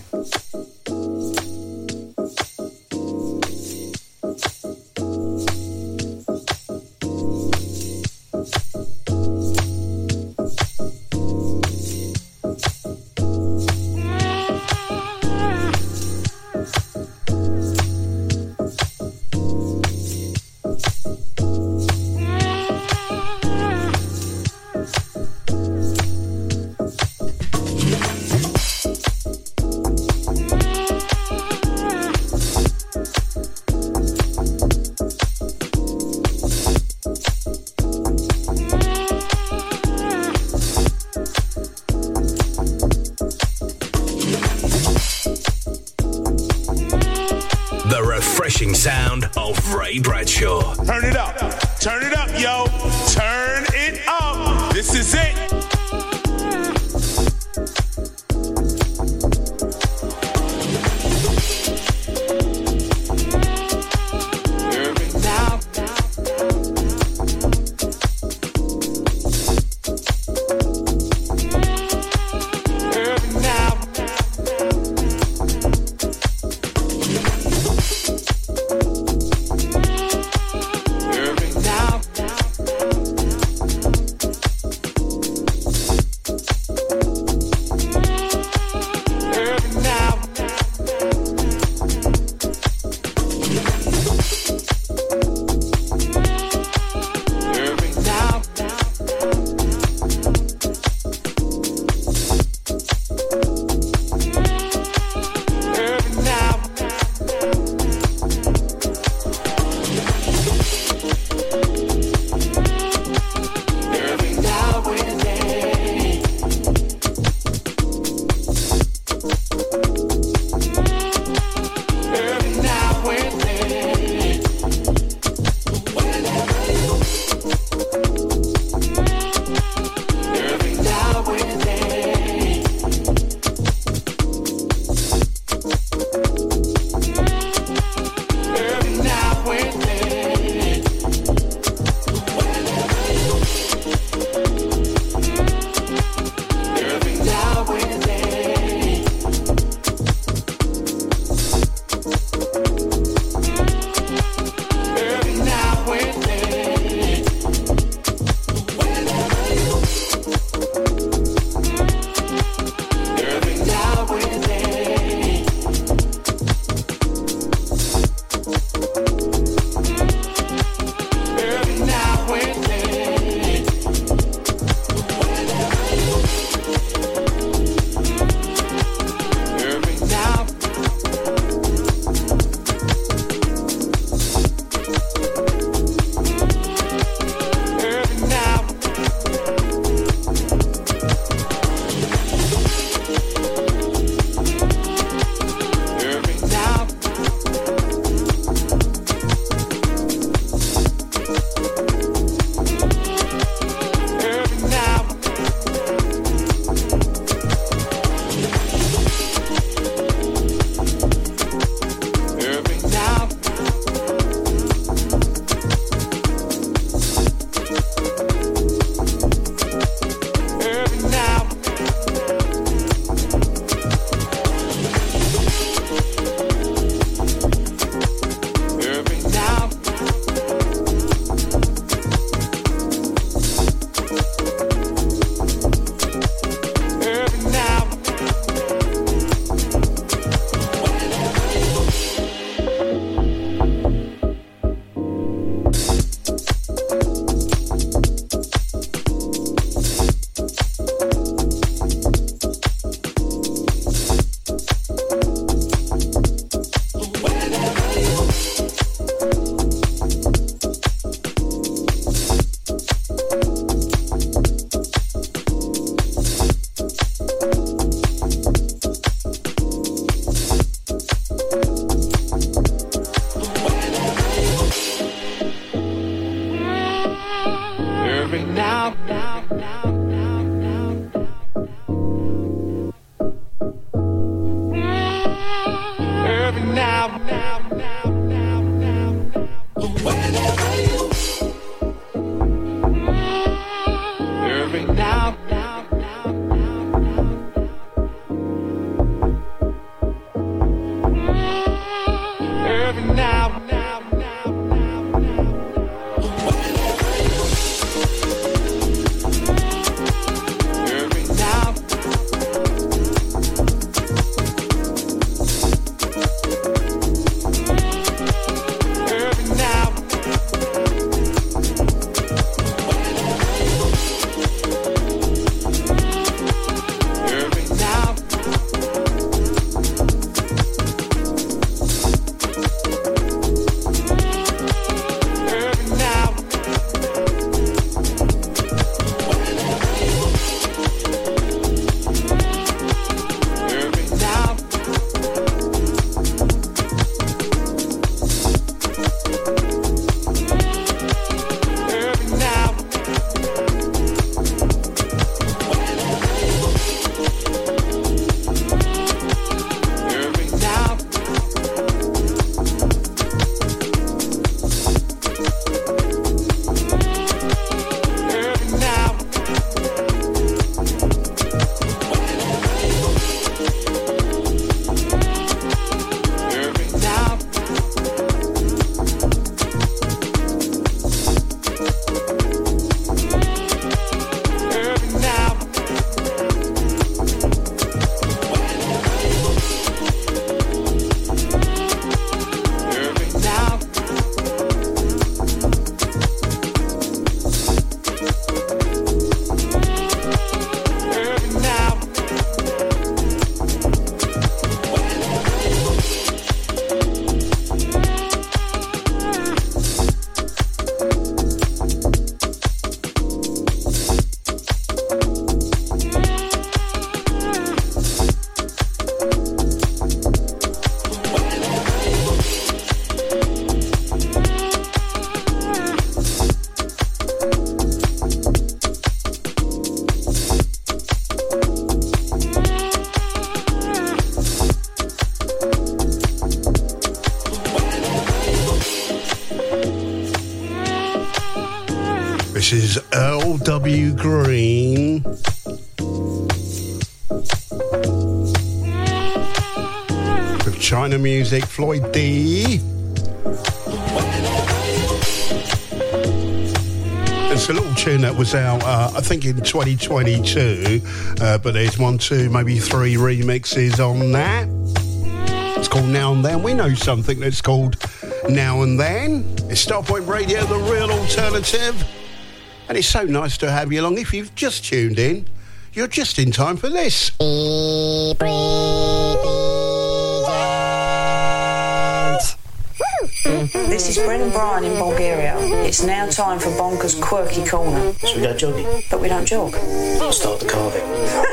Music, Floyd D. It's a little tune that was out, uh, I think, in 2022, uh, but there's one, two, maybe three remixes on that. It's called Now and Then. We know something that's called Now and Then. It's Starpoint Radio, the real alternative. And it's so nice to have you along. If you've just tuned in, you're just in time for this. This It's now time for Bonker's Quirky Corner. So we go jogging? But we don't jog. I'll start the carving.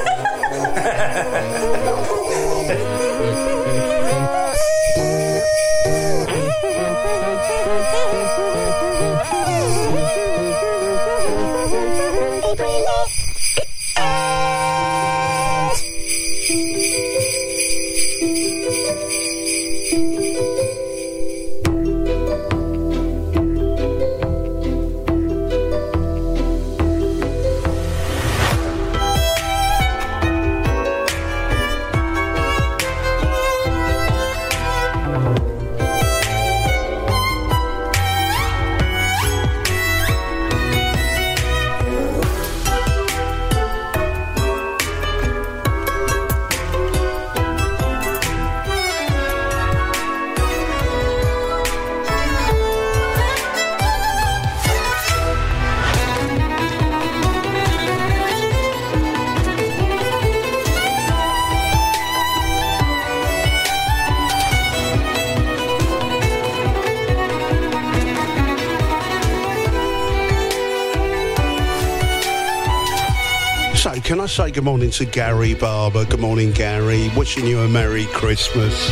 Say good morning to Gary Barber? Good morning, Gary. Wishing you a Merry Christmas.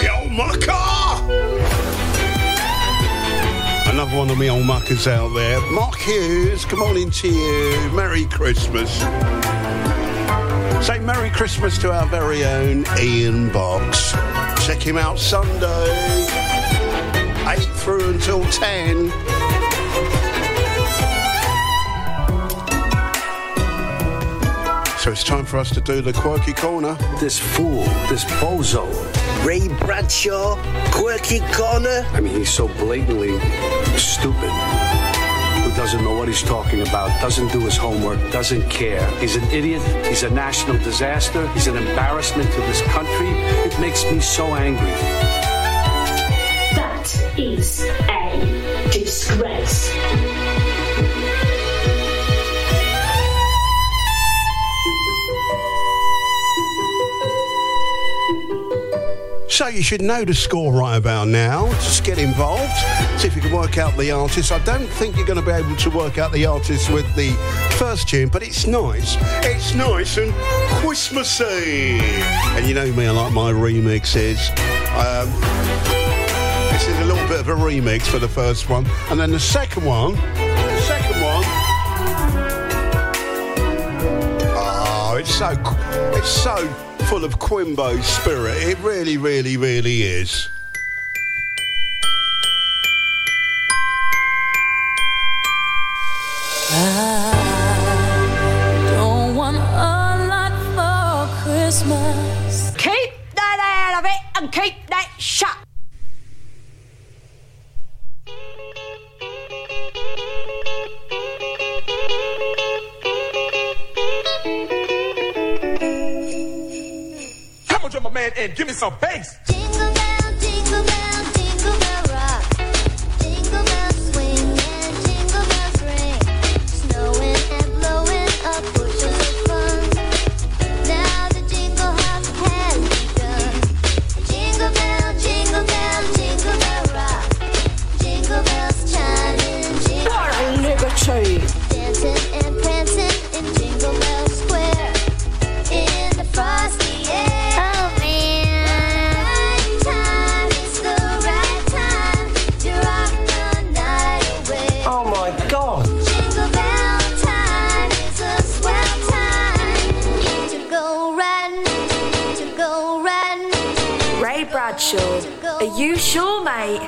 Yo, mucker! Another one of me old muckers out there. Mark Hughes, good morning to you. Merry Christmas. Say Merry Christmas to our very own Ian Box. Check him out Sunday, 8 through until 10. So it's time for us to do the quirky corner. This fool, this bozo, Ray Bradshaw, quirky corner. I mean, he's so blatantly stupid. Who doesn't know what he's talking about, doesn't do his homework, doesn't care. He's an idiot. He's a national disaster. He's an embarrassment to this country. It makes me so angry. So you should know the score right about now. Just get involved. See if you can work out the artist. I don't think you're going to be able to work out the artist with the first tune, but it's nice. It's nice and Christmassy. And you know me, I like my remixes. Um, this is a little bit of a remix for the first one, and then the second one. The second one. Oh, it's so, it's so full of Crimbo spirit. It really, really, really is. I don't want a lot for Christmas. Keep that out of it and keep give me some bass. You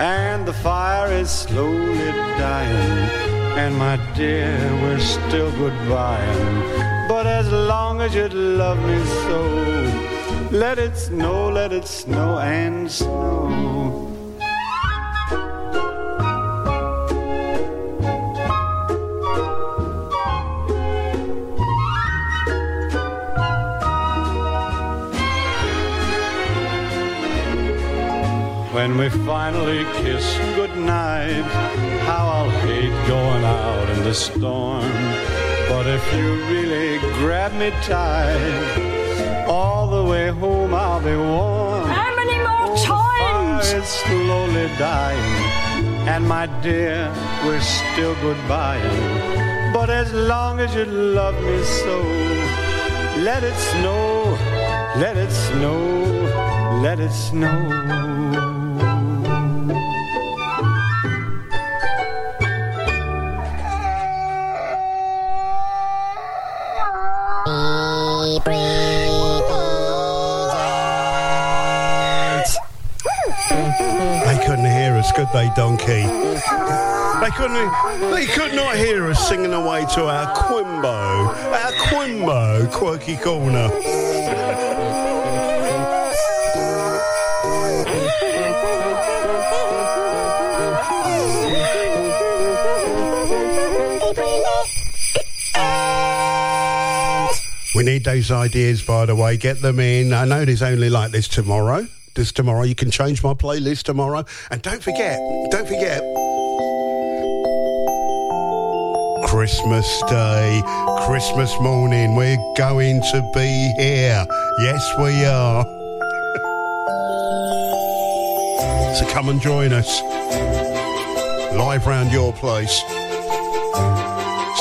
And the fire is slowly dying. And my dear, we're still goodbying. But as long as you love me so, let it snow, let it snow and snow. When we finally kiss goodnight, how I'll hate going out in the storm. But if you really grab me tight, all the way home I'll be warm. How many more oh, The times? is slowly dying, and my dear, we're still goodbying. But as long as you love me so, let it snow, let it snow, let it snow. Donkey? They couldn't. They could not hear us singing away to our Crimbo, our Crimbo quirky corner. We need those ideas, by the way. Get them in. I know there's only like this tomorrow. This tomorrow. You can change my playlist tomorrow. And don't forget, don't forget, Christmas Day, Christmas morning. We're going to be here. Yes, we are. so come and join us. Live round your place.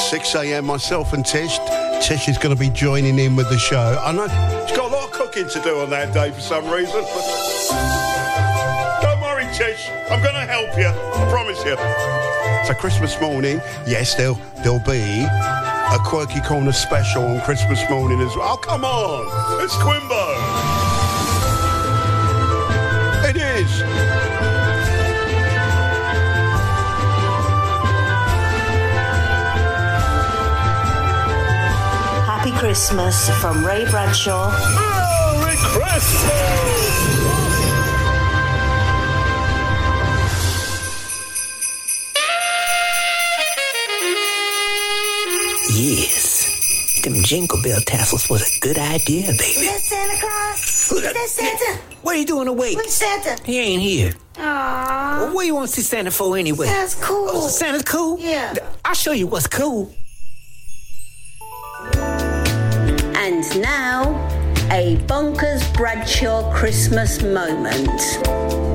6 a.m. Myself and Tish. Tish is going to be joining in with the show. I know she's got a lot of cooking to do on that day for some reason. Don't worry, Tish. I'm going to help you. I promise you. So Christmas morning, yes, there'll there'll be a quirky corner special on Christmas morning as well. Oh, come on, it's Crimbo. It is. Christmas from Ray Bradshaw. Merry Christmas! Yes. Them jingle bell tassels was a good idea, baby. Is that Santa Claus? Is that Santa? What are you doing awake? Where's Santa? He ain't here. Aww. Well, what do you want to see Santa for anyway? Santa's cool. Oh, Santa's cool? Yeah. I'll show you what's cool. And now, a Bonkers Bradshaw Christmas moment.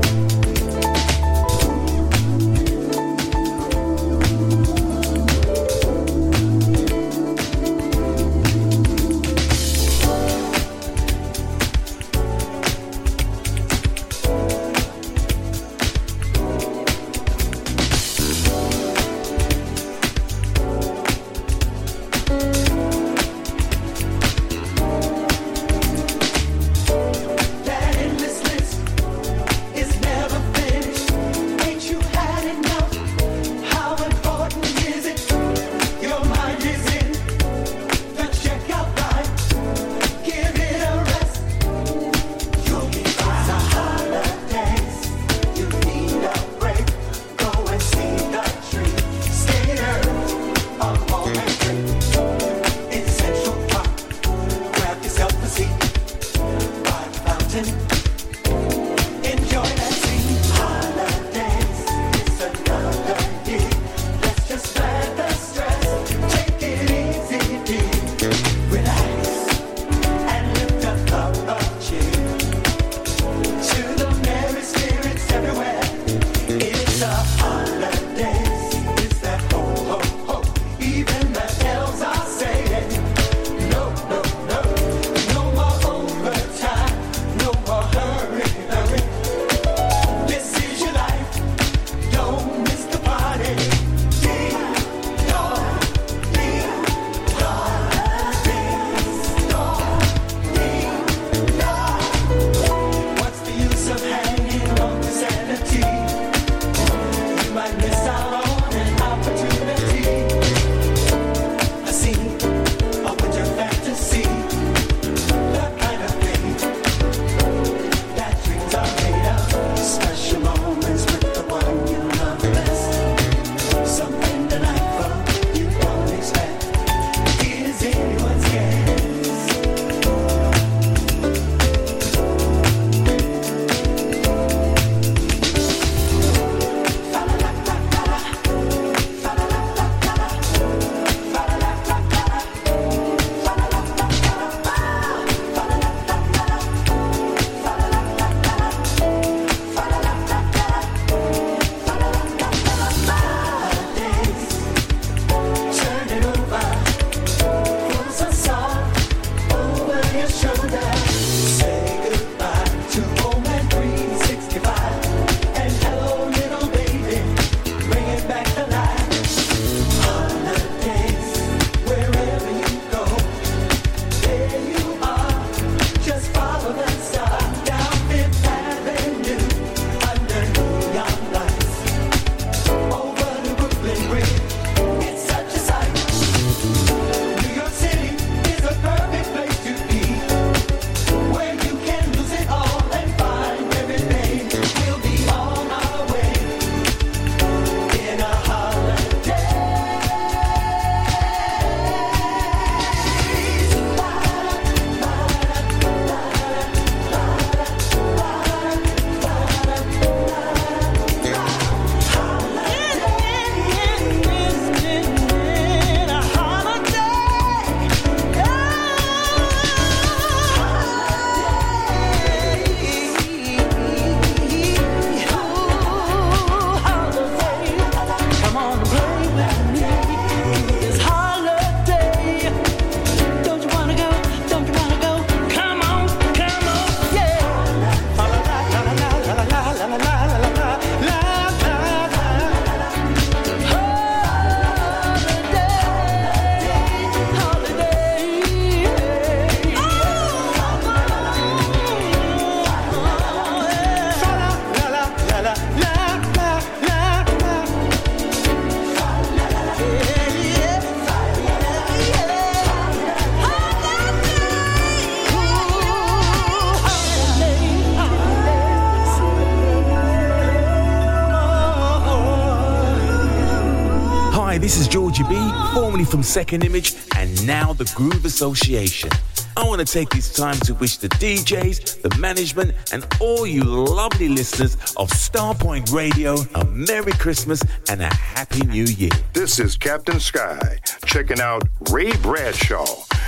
This is Georgie B, formerly from Second Image and now the Groove Association. I want to take this time to wish the DJs, the management, and all you lovely listeners of Starpoint Radio a Merry Christmas and a Happy New Year. This is Captain Sky checking out Ray Bradshaw.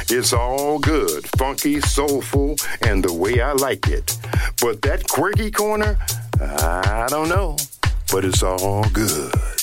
It's all good, funky, soulful, and the way I like it. But that quirky corner, I don't know, but it's all good.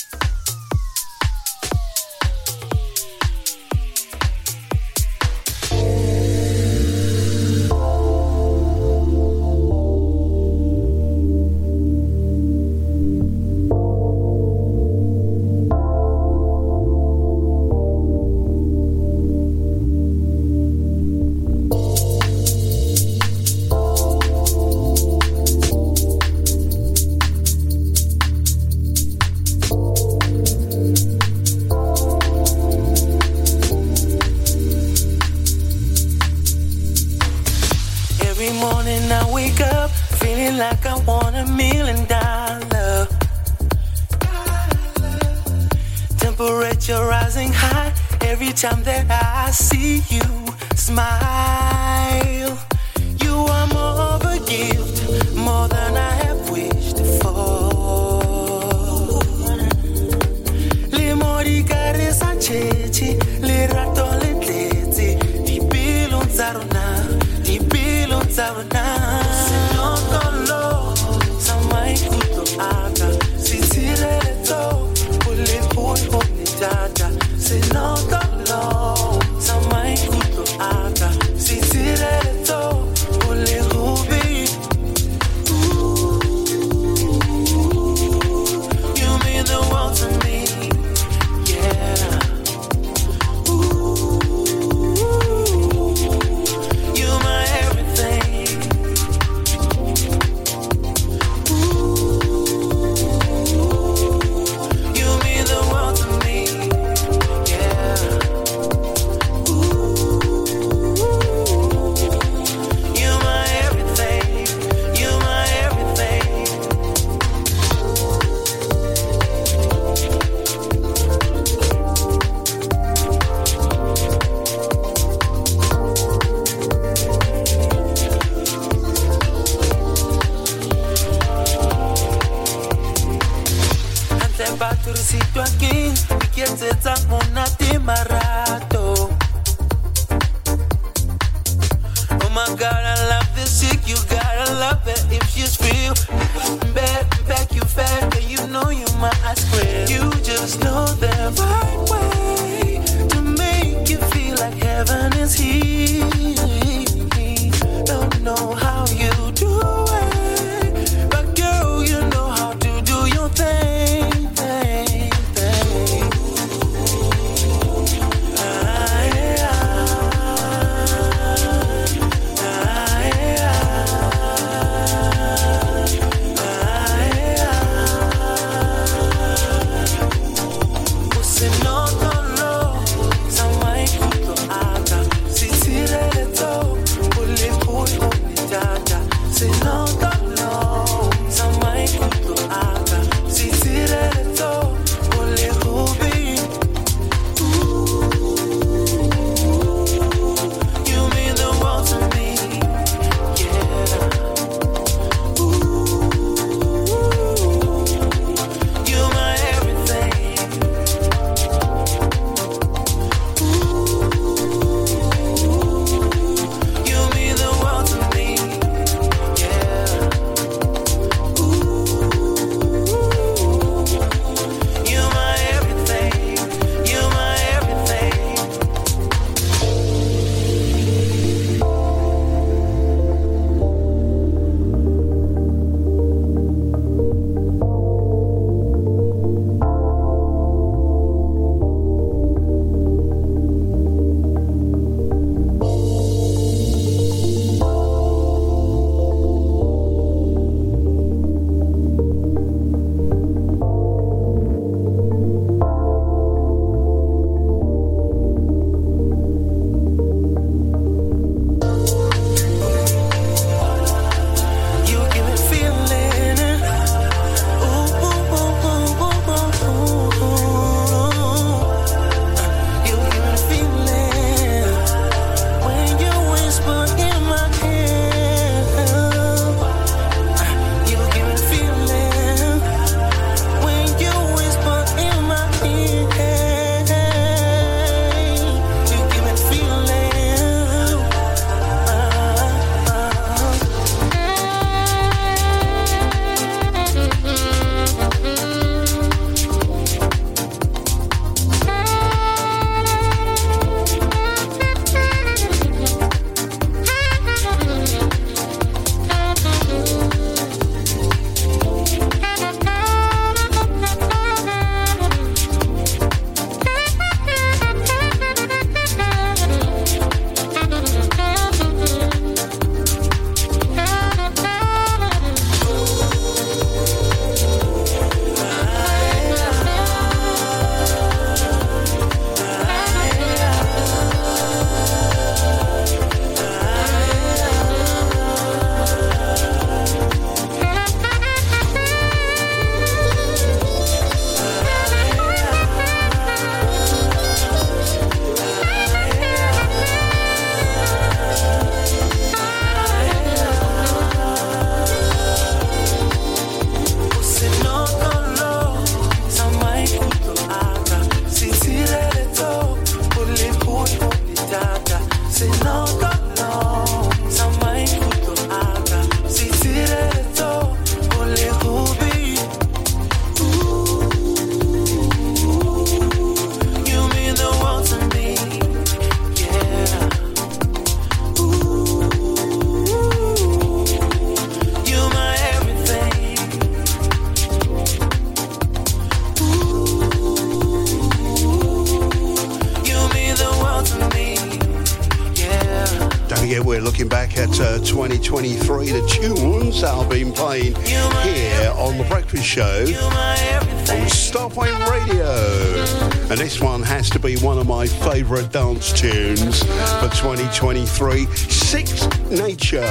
Favourite dance tunes for 2023 Six Nature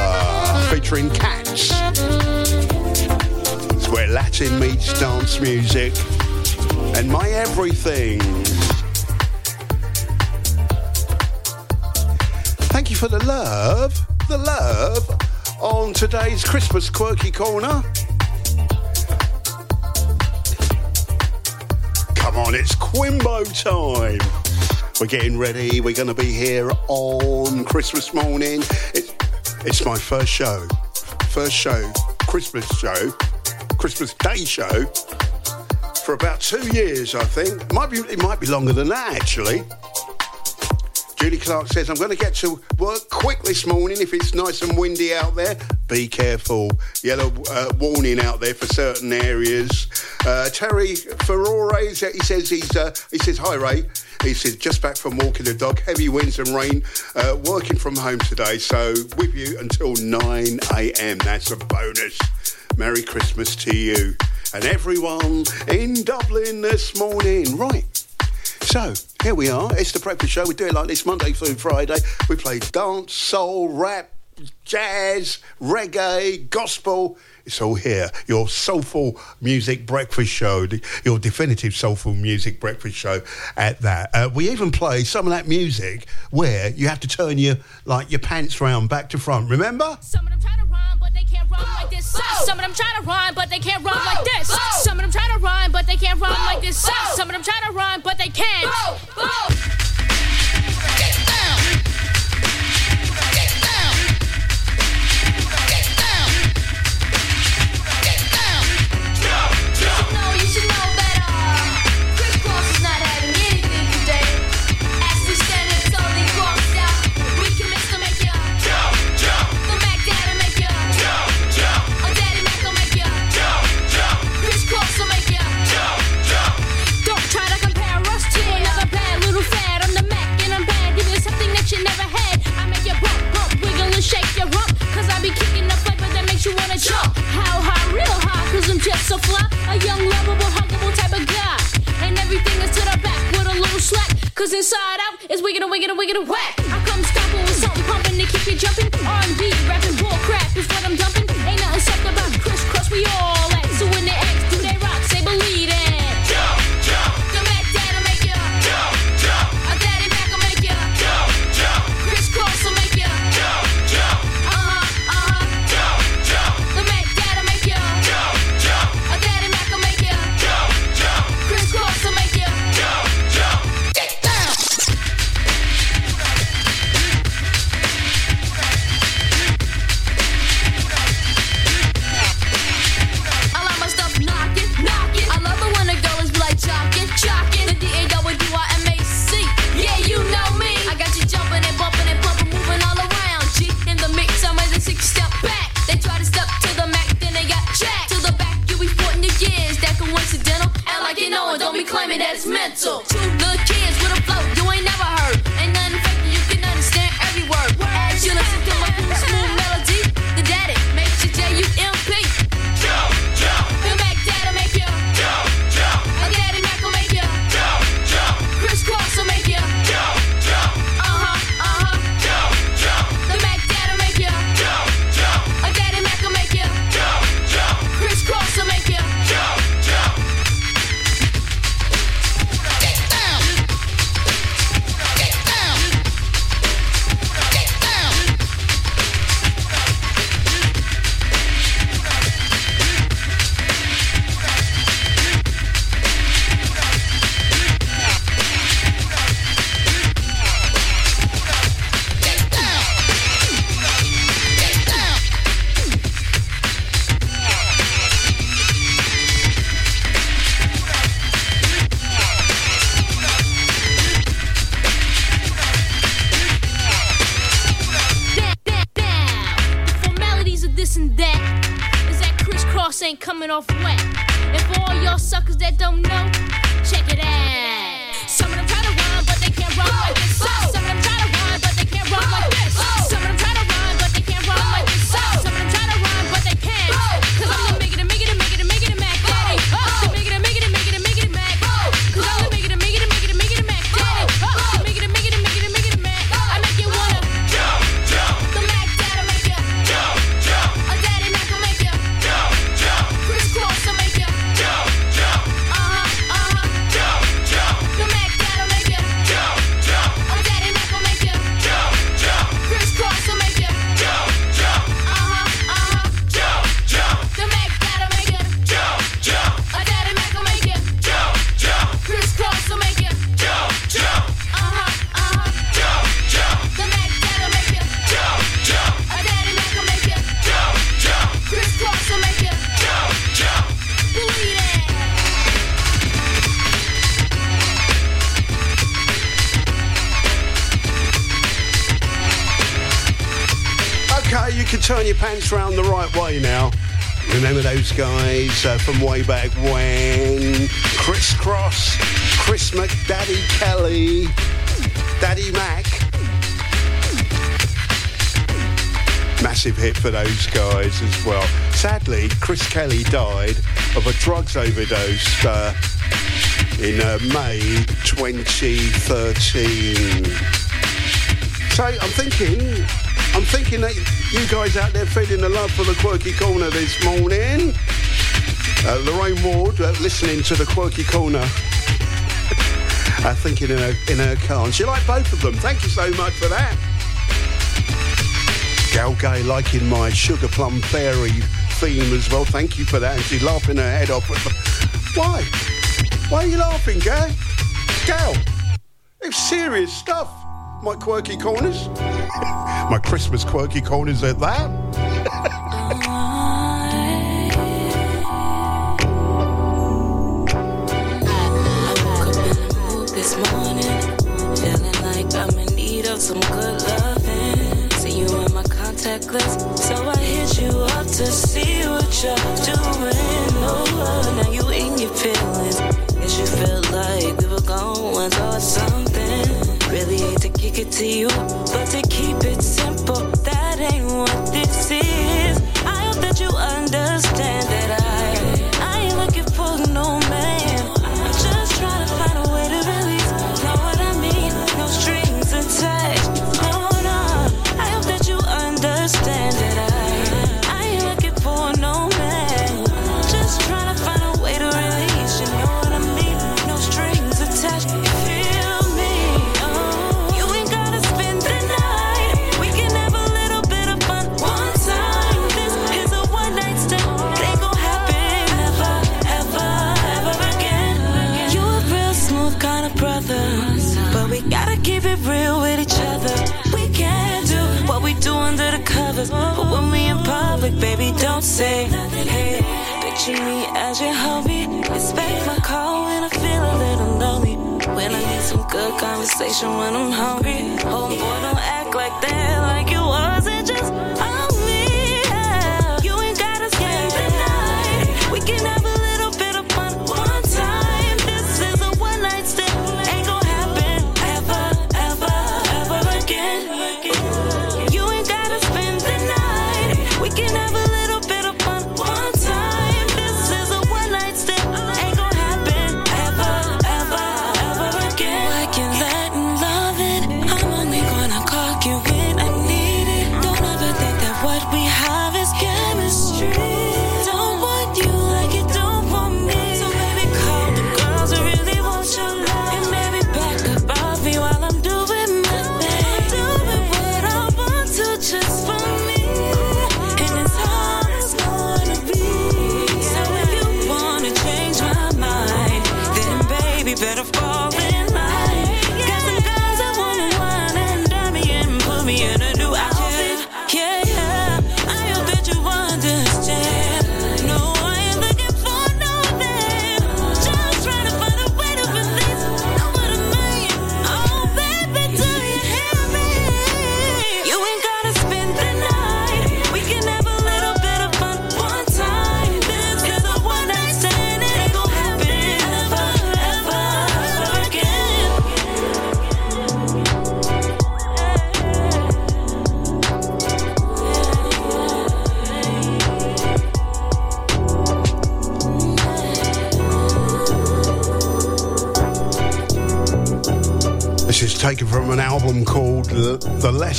featuring Cats. It's where Latin meets dance music and my everything. Thank you for the love, the love on today's Christmas Quirky Corner. Come on, it's Crimbo time. We're getting ready. We're going to be here on Christmas morning. It, it's my first show, first show, Christmas show, Christmas Day show for about two years, I think. Might be, it might be longer than that, actually. Julie Clark says, I'm going to get to work quick this morning if it's nice and windy out there. Be careful. Yellow uh, warning out there for certain areas. Uh, Terry Ferrore, he says, he's, uh, he says, hi Ray. He says, just back from walking the dog, heavy winds and rain, uh, working from home today. So with you until 9 a.m. That's a bonus. Merry Christmas to you and everyone in Dublin this morning. Right. So, here we are. It's the Breakfast Show. We do it like this Monday through Friday. We play dance, soul, rap, jazz, reggae, gospel. It's all here. Your soulful music breakfast show, your definitive soulful music breakfast show at that. Uh, we even play some of that music where you have to turn your like your pants round back to front. Remember? Some of them try to rhyme, but they can't rhyme like this. Some of them try to rhyme, but they can't rhyme like this. Some of them try to rhyme, but they can't rhyme like this. Some of them try to rhyme, but they can't. Wanna jump. How high, real high, cause I'm just so fly. A young, lovable, huggable type of guy. And everything is to the back with a little slack. Cause inside out is wicked and wicked and wicked and whack. I come stomping with something pumping to keep you jumping. R&B, rapping bull crap is what I'm dumping. Ain't nothing soft about Kris Kross, we all it's days uh, from way back when. Kris Kross, Chris Mac Daddy Kelly, Daddy Mac. Massive hit for those guys as well. Sadly, Chris Kelly died of a drugs overdose uh, in uh, May 2013. So I'm thinking I'm thinking that you guys out there feeling the love for the quirky corner this morning. Uh, Lorraine Ward uh, listening to the Quirky Corner. I uh, thinking in her, in her car. And she liked both of them. Thank you so much for that. Gal Gay liking my Sugar Plum Fairy theme as well. Thank you for that. And she's laughing her head off. Why? Why are you laughing, Gal? Gal, it's serious stuff. My quirky corners. my Christmas quirky corners at that.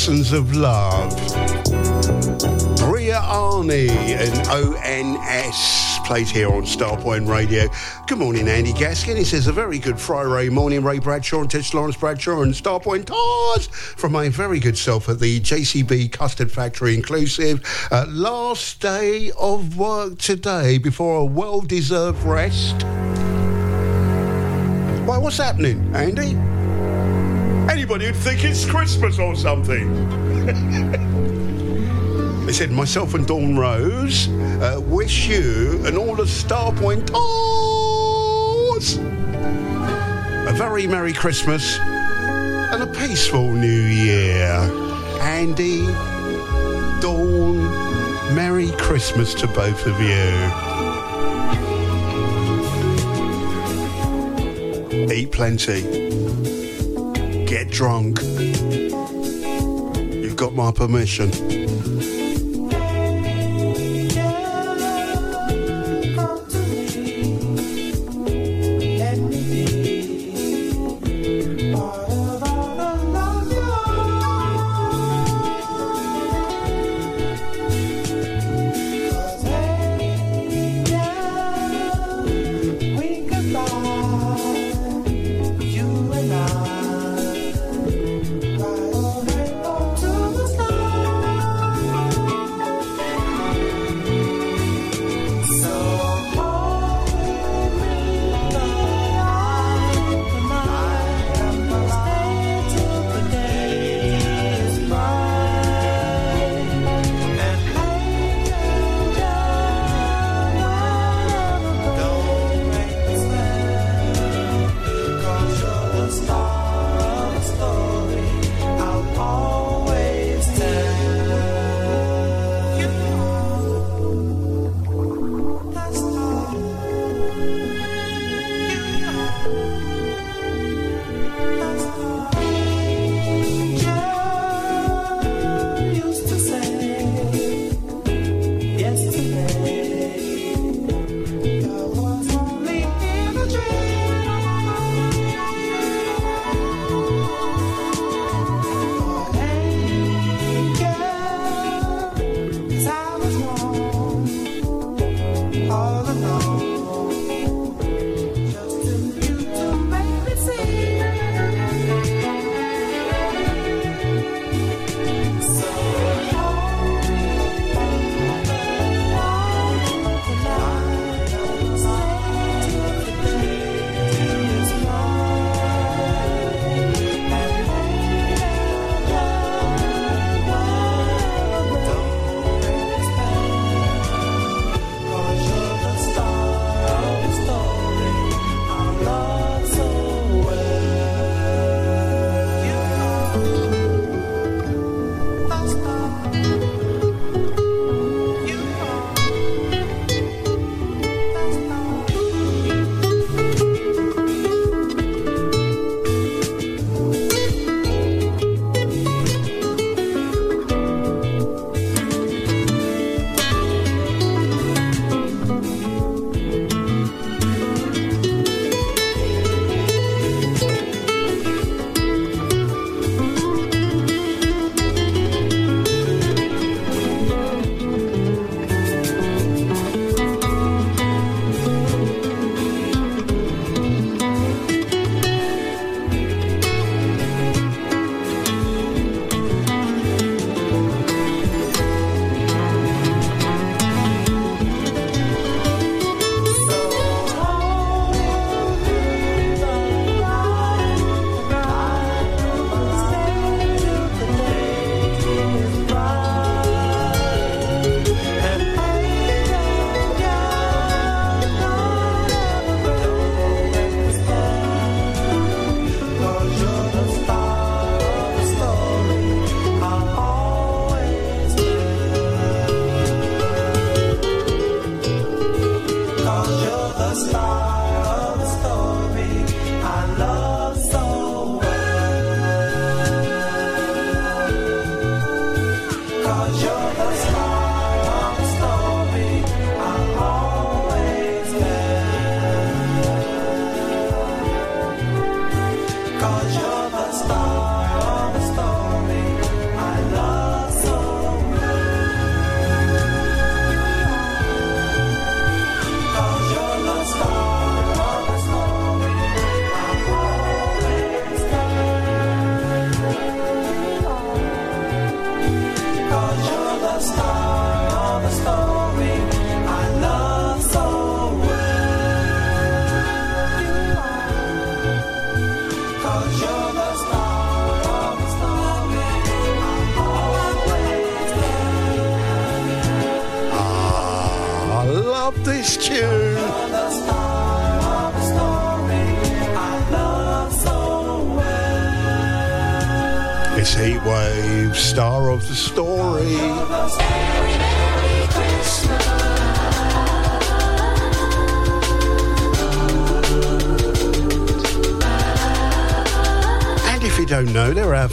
Lessons of Love. Bria Arney and ONS plays here on Starpoint Radio. Good morning, Andy Gaskin. He says, a very good Friday morning, Ray Bradshaw and Tish Lawrence Bradshaw and Starpoint Tars from my very good self at the JCB Custard Factory Inclusive. Uh, last day of work today before a well-deserved rest. Why, what's happening, Andy? anybody would think it's Christmas or something. they said, myself and Dawn Rose uh, wish you and all the Starpoint Tours a very Merry Christmas and a peaceful New Year. Andy, Dawn, Merry Christmas to both of you. eat plenty. Get drunk. You've got my permission.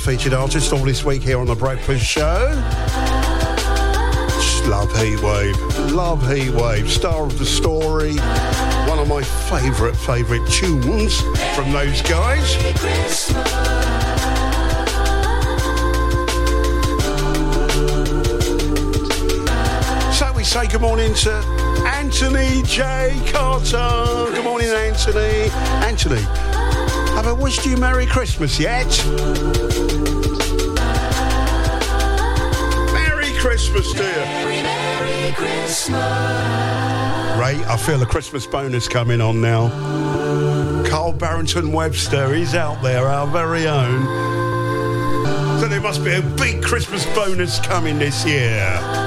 Featured artist all this week here on The Breakfast Show. Just love Heatwave. Love Heatwave. Star of the story. One of my favourite, favourite tunes from those guys. So we say good morning to Anthony J. Carter. Good morning, Anthony. Anthony, have I wished you Merry Christmas yet? Merry Christmas, dear. Merry Christmas. Ray, I feel a Christmas bonus coming on now. Carl Barrington Webster, he's out there, our very own. So there must be a big Christmas bonus coming this year.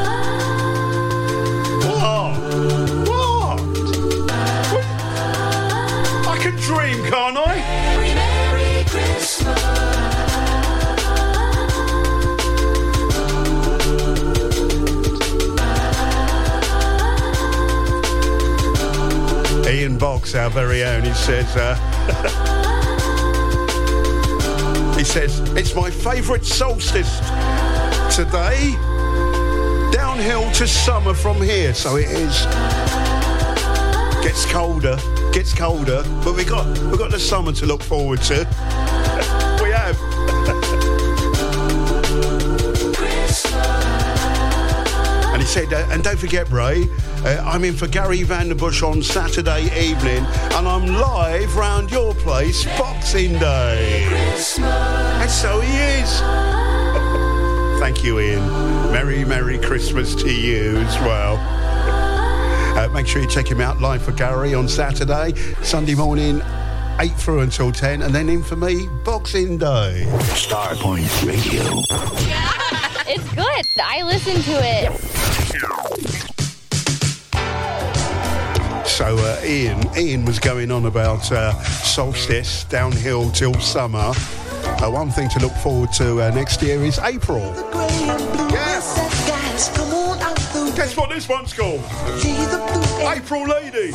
Our very own, he says, uh, he says, it's my favourite solstice today. Downhill to summer from here, so it is. Gets colder, gets colder, but we got we got the summer to look forward to. we have. And he said, uh, and don't forget, Ray, uh, I'm in for Gary Vanderbush on Saturday evening, and I'm live round your place Boxing Day. And so he is. Thank you, Ian. Merry, Merry Christmas to you as well. Uh, make sure you check him out live for Gary on Saturday, Sunday morning, 8 through until 10, and then in for me, Boxing Day. Starpoint Radio. It's good. I listen to it. So uh, Ian, Ian was going on about uh, solstice downhill till summer. Uh, one thing to look forward to uh, next year is April. Yes. Guess what this one's called? April Lady.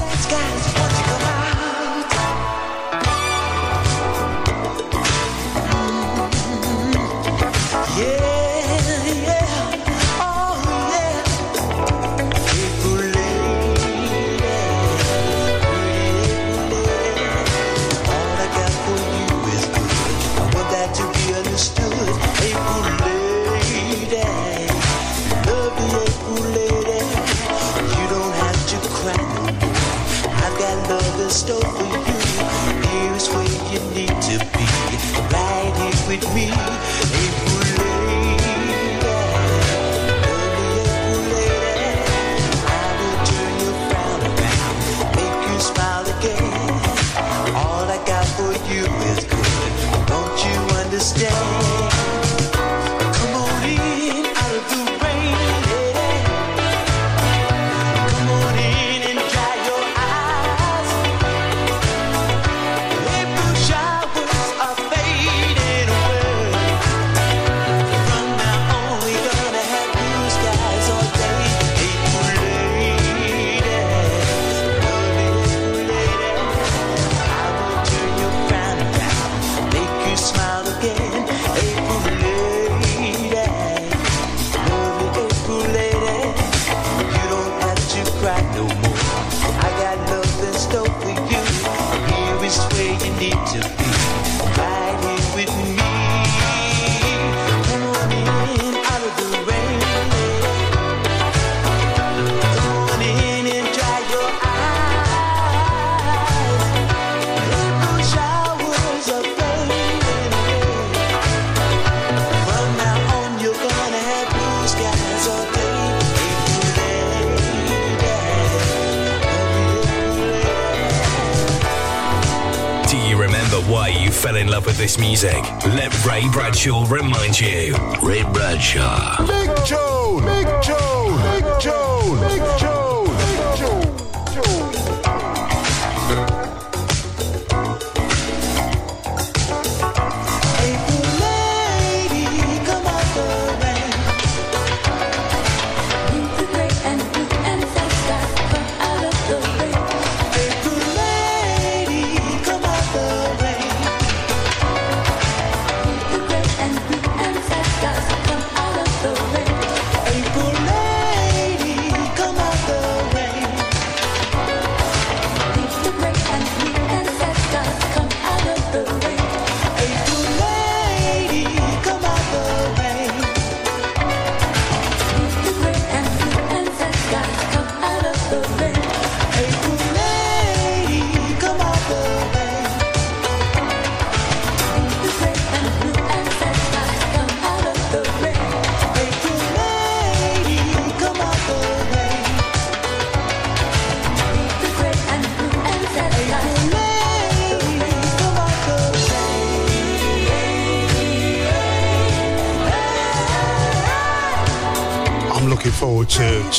Fell in love with this music? Let Ray Bradshaw remind you. Ray Bradshaw. Big Joe! Big Joe! Big Joe! Big Joe!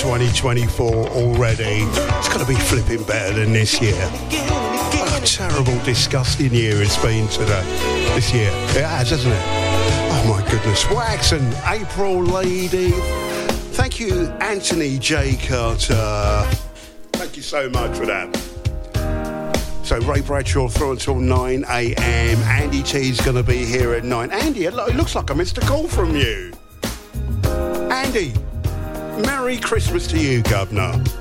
2024 already. It's going to be flipping better than this year. What a terrible, disgusting year it's been today. This year. It has, hasn't it? Oh my goodness. Wax and April Lady. Thank you, Anthony J. Carter. Thank you so much for that. So Ray Bradshaw through until 9 a.m. Andy T is going to be here at 9. Andy, it looks like I missed a call from you. Christmas to you, Governor.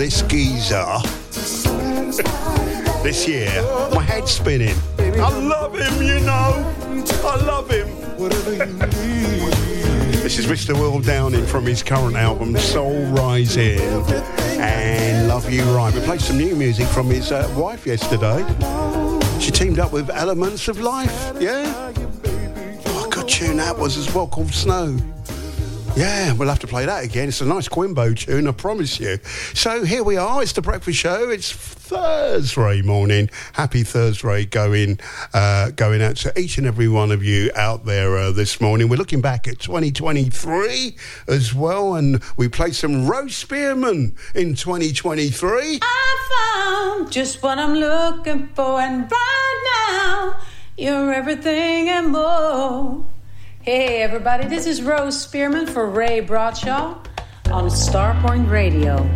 This geezer this year. My head's spinning. I love him, you know. I love him. This is Mr. Will Downing from his current album Soul Rising and Love You Right. We played some new music from his uh, wife yesterday. She teamed up with Elements of Life. Yeah. Oh, a good tune that was as well called Snow. Yeah, we'll have to play that again. It's a nice Crimbo tune, I promise you. So here we are. It's the breakfast show. It's Thursday morning. Happy Thursday going uh, going out to each and every one of you out there uh, this morning. We're looking back at 2023 as well, and we played some Rose Spearman in 2023. I found just what I'm looking for, and right now, you're everything and more. Hey, everybody, this is Rose Spearman for Ray Bradshaw on Starpoint Radio.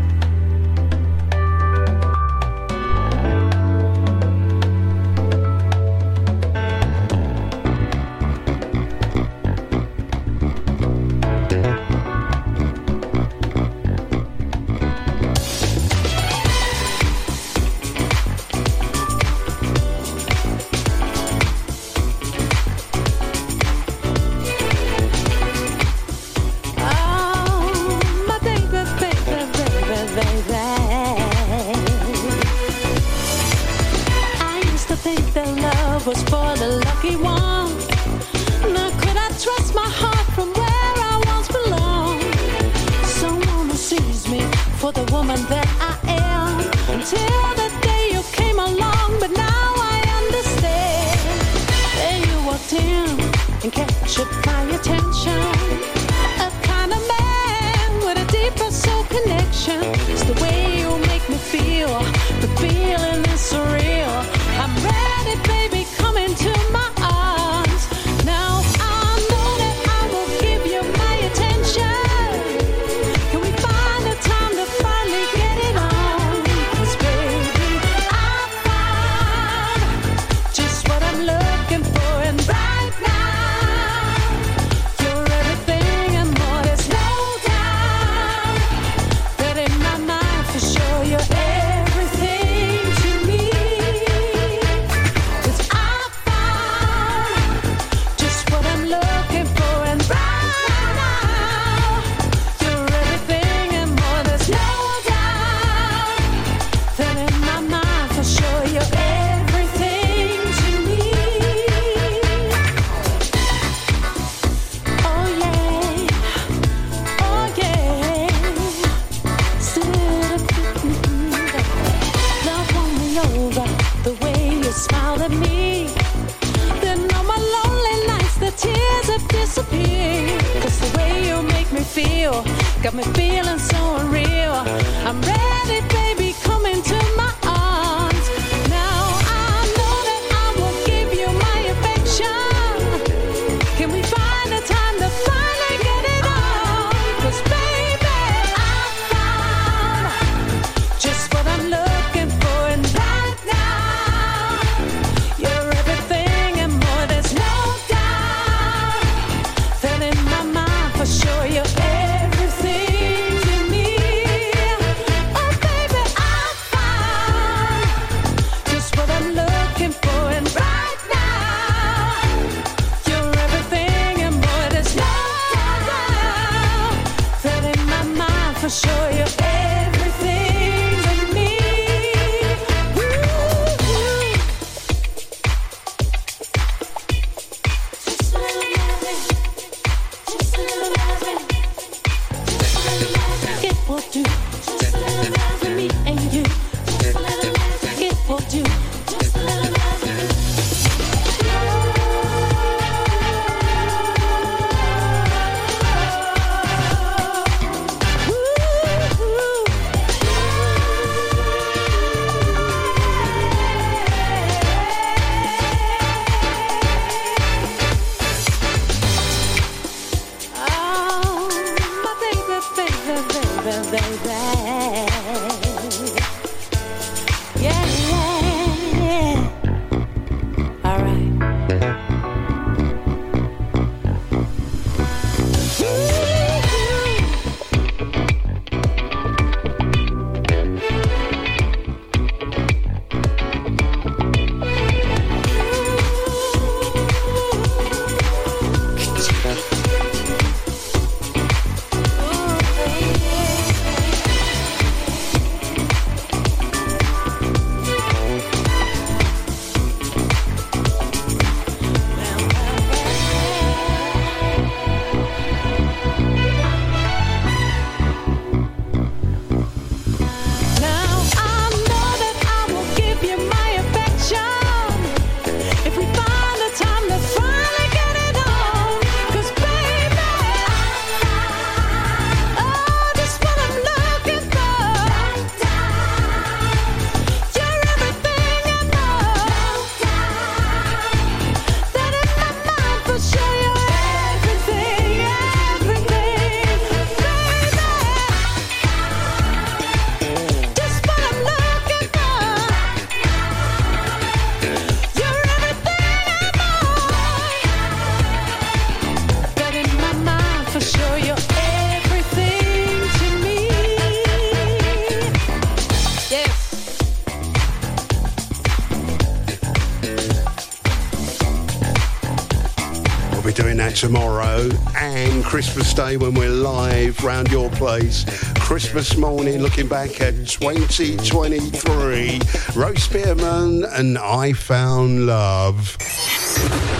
That tomorrow and Christmas Day when we're live round your place. Christmas morning looking back at 2023. Rose Spearman and I Found Love.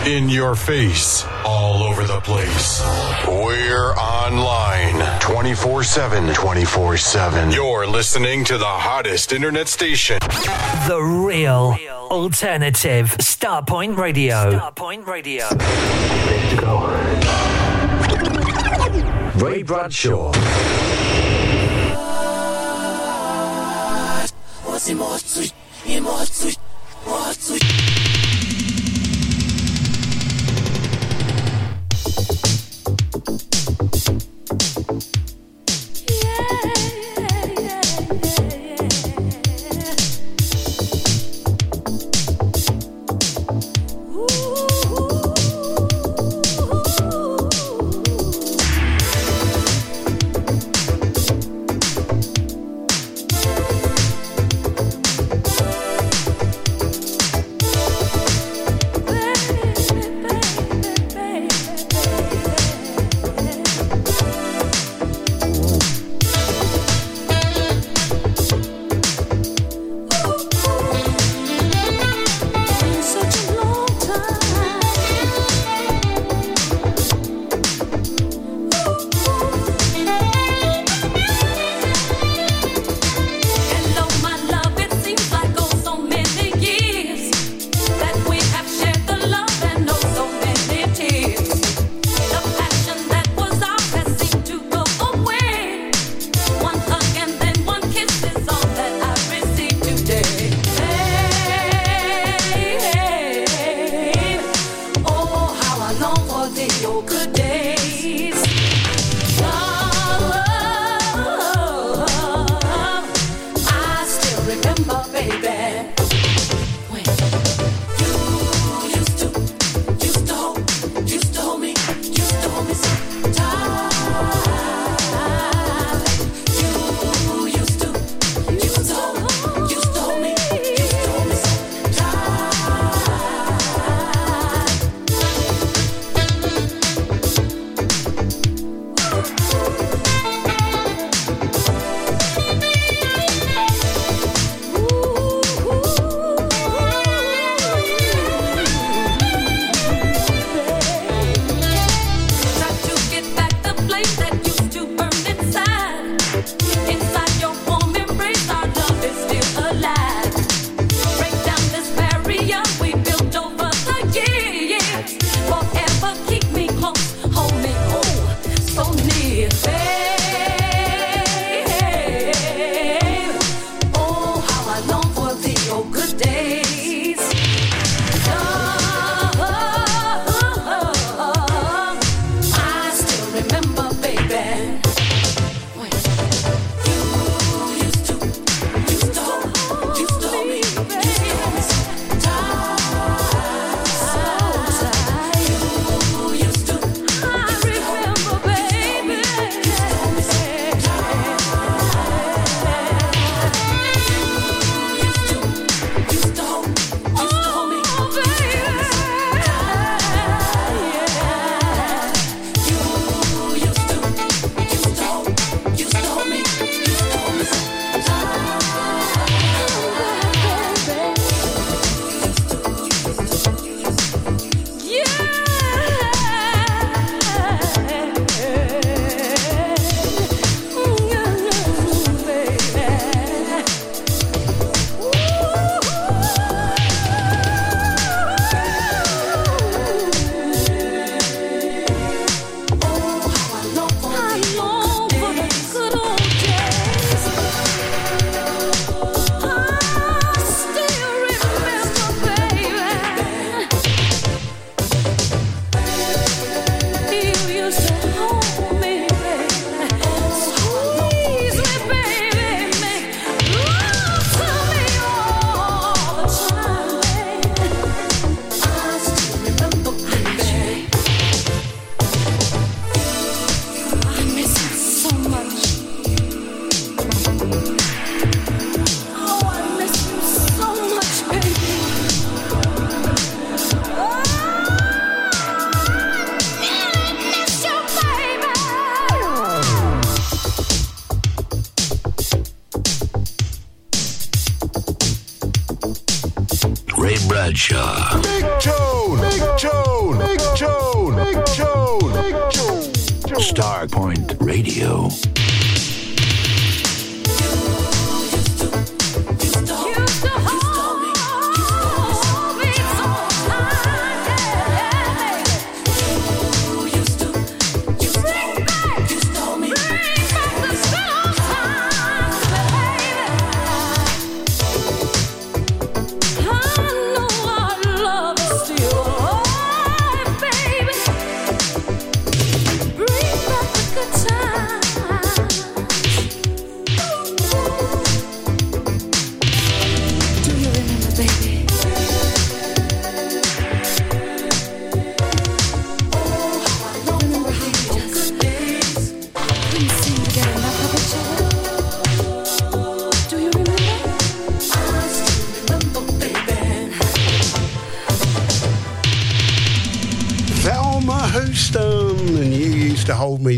In your face, all over the place. We're online 24 7. 24 7. You're listening to the hottest internet station. The real alternative Starpoint Radio. Starpoint Radio. Let's go. Ray Bradshaw. Thank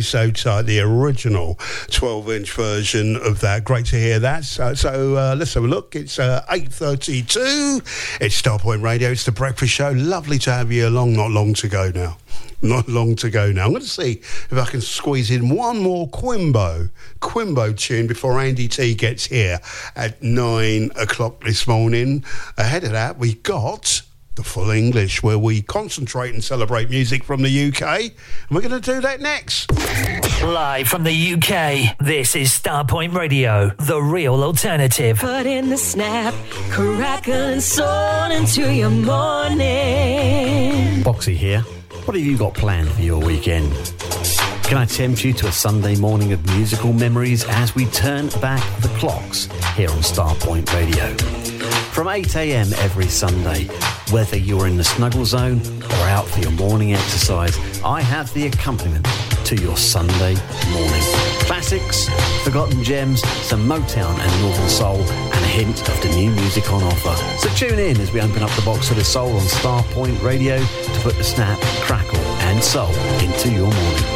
so tight. The original 12-inch version of that. Great to hear that. So, so uh, let's have a look. It's uh, 8:32. It's Starpoint Radio. It's the breakfast show. Lovely to have you along. Not long to go now. Not long to go now. I'm going to see if I can squeeze in one more Crimbo, Crimbo tune before Andy T gets here at nine o'clock this morning. Ahead of that, we got the full English, where we concentrate and celebrate music from the UK. And we're going to do that next. Live from the UK, this is Starpoint Radio, the real alternative. Put in the snap, crackle and soul into your morning. Boxy here. What have you got planned for your weekend? Can I tempt you to a Sunday morning of musical memories as we turn back the clocks here on Starpoint Radio? From 8am every Sunday, whether you're in the snuggle zone or out for your morning exercise, I have the accompaniment to your Sunday morning. Classics, forgotten gems, some Motown and Northern Soul, and a hint of the new music on offer. So tune in as we open up the box of the soul on Starpoint Radio to put the snap, crackle, and soul into your morning.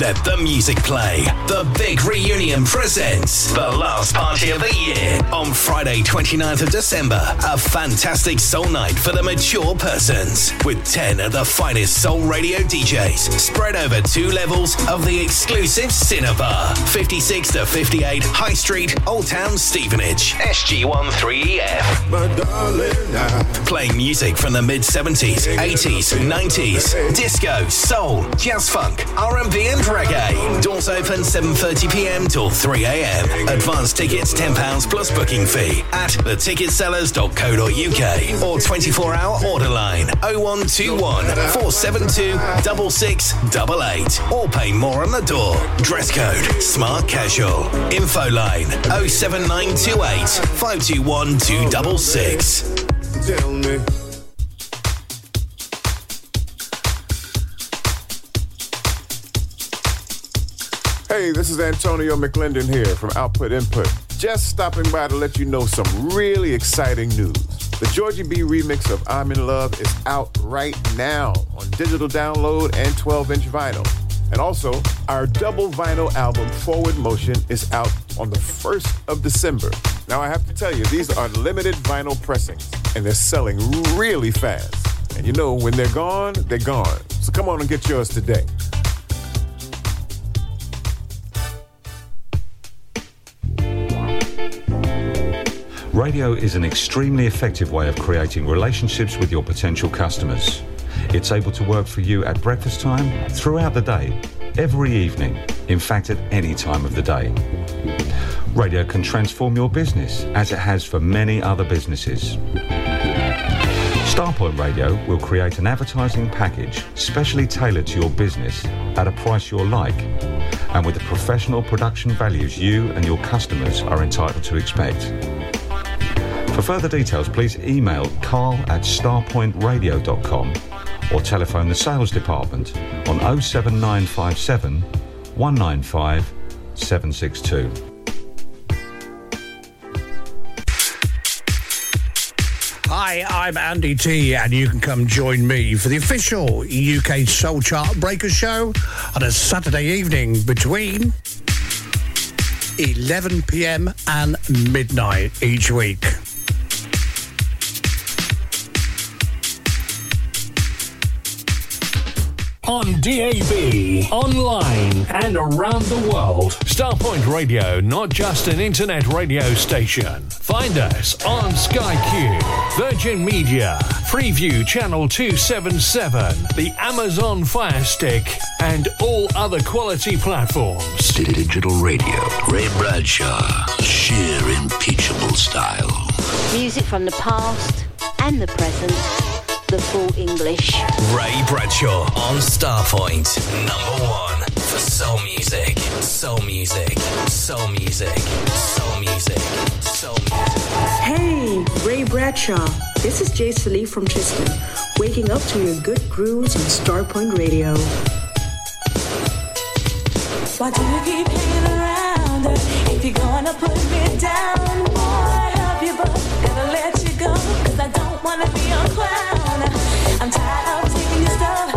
Let the music play. The Big Reunion presents the last party of the year on Friday, 29th of December. A fantastic soul night for the mature persons with 10 of the finest soul radio DJs spread over two levels of the exclusive Cinnabar. 56 to 58 High Street, Old Town, Stevenage, SG13EF. My Playing music from the mid 70s, 80s, 90s, disco, soul, jazz funk, R&B and reggae. Doors open 7:30 p.m. till 3 a.m. Advance tickets £10 plus booking fee at theticketsellers.co.uk or 24-hour order line 0121 472 6688 or pay more on the door. Dress code smart casual. Info line 07928 521 266. Tell me. Hey, this is Antonio McClendon here from Output Input. Just stopping by to let you know some really exciting news. The Georgie B remix of I'm in Love is out right now on digital download and 12 inch vinyl. And also, our double vinyl album Forward Motion is out on the 1st of December. Now, I have to tell you, these are limited vinyl pressings, and they're selling really fast. And you know, when they're gone, they're gone. So come on and get yours today. Radio is an extremely effective way of creating relationships with your potential customers. It's able to work for you at breakfast time, throughout the day, every evening, in fact, at any time of the day. Radio can transform your business as it has for many other businesses. Starpoint Radio will create an advertising package specially tailored to your business at a price you'll like and with the professional production values you and your customers are entitled to expect. For further details, please email carl at starpointradio.com or telephone the sales department on 07957 195 762. Hi, I'm Andy T, and you can come join me for the official UK Soul Chart Breakers show on a Saturday evening between 11 pm and midnight each week. On DAB, online, and around the world. Starpoint Radio, not just an internet radio station. Find us on Sky Q, Virgin Media, Freeview Channel 277, the Amazon Fire Stick, and all other quality platforms. Digital radio. Ray Bradshaw. Sheer impeachable style. Music from the past and the present. The full English. Ray Bradshaw on Starpoint. Number one for soul music. Soul music. Soul music. Soul music. Soul music. Hey, Ray Bradshaw. This is Jay Salee from Tristan, waking up to your good grooves on Starpoint Radio. Why do you keep hanging around? If you're gonna put me down, boy, help you, but never let you go. Cause I don't wanna be a clown. I'm tired of taking your stuff.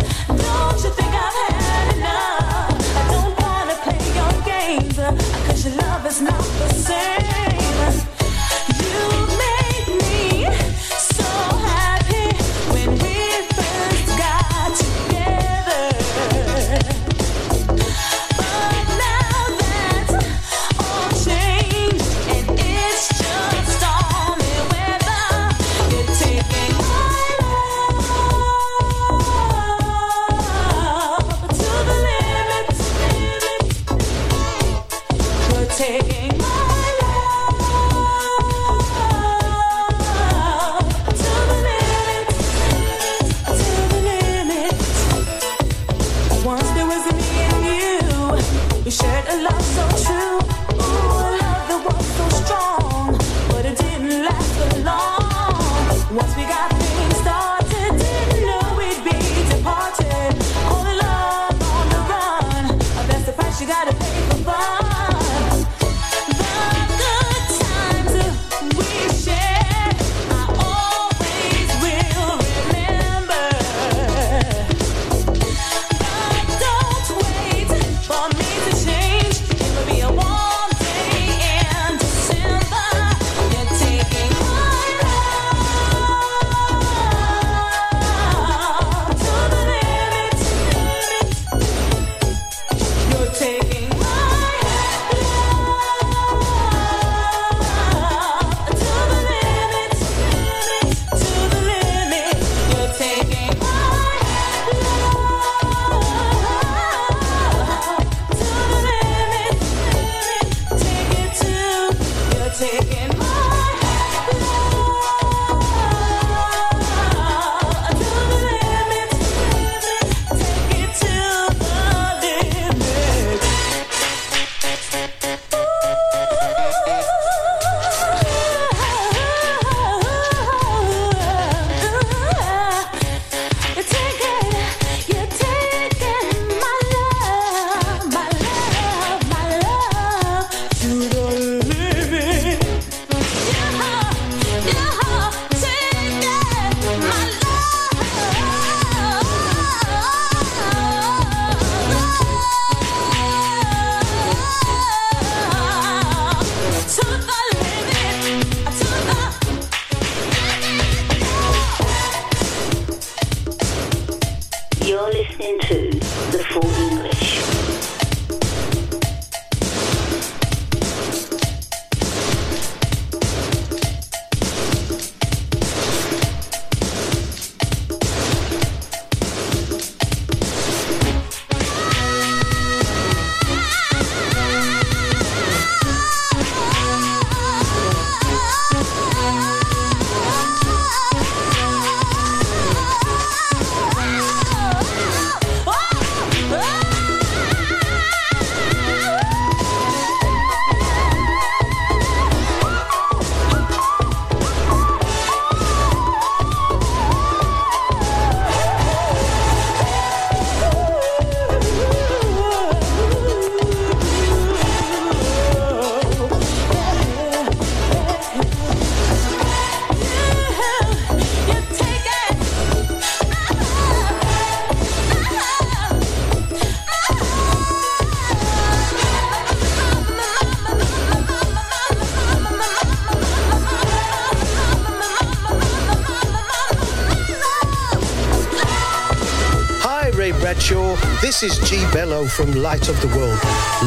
show from Light of the World.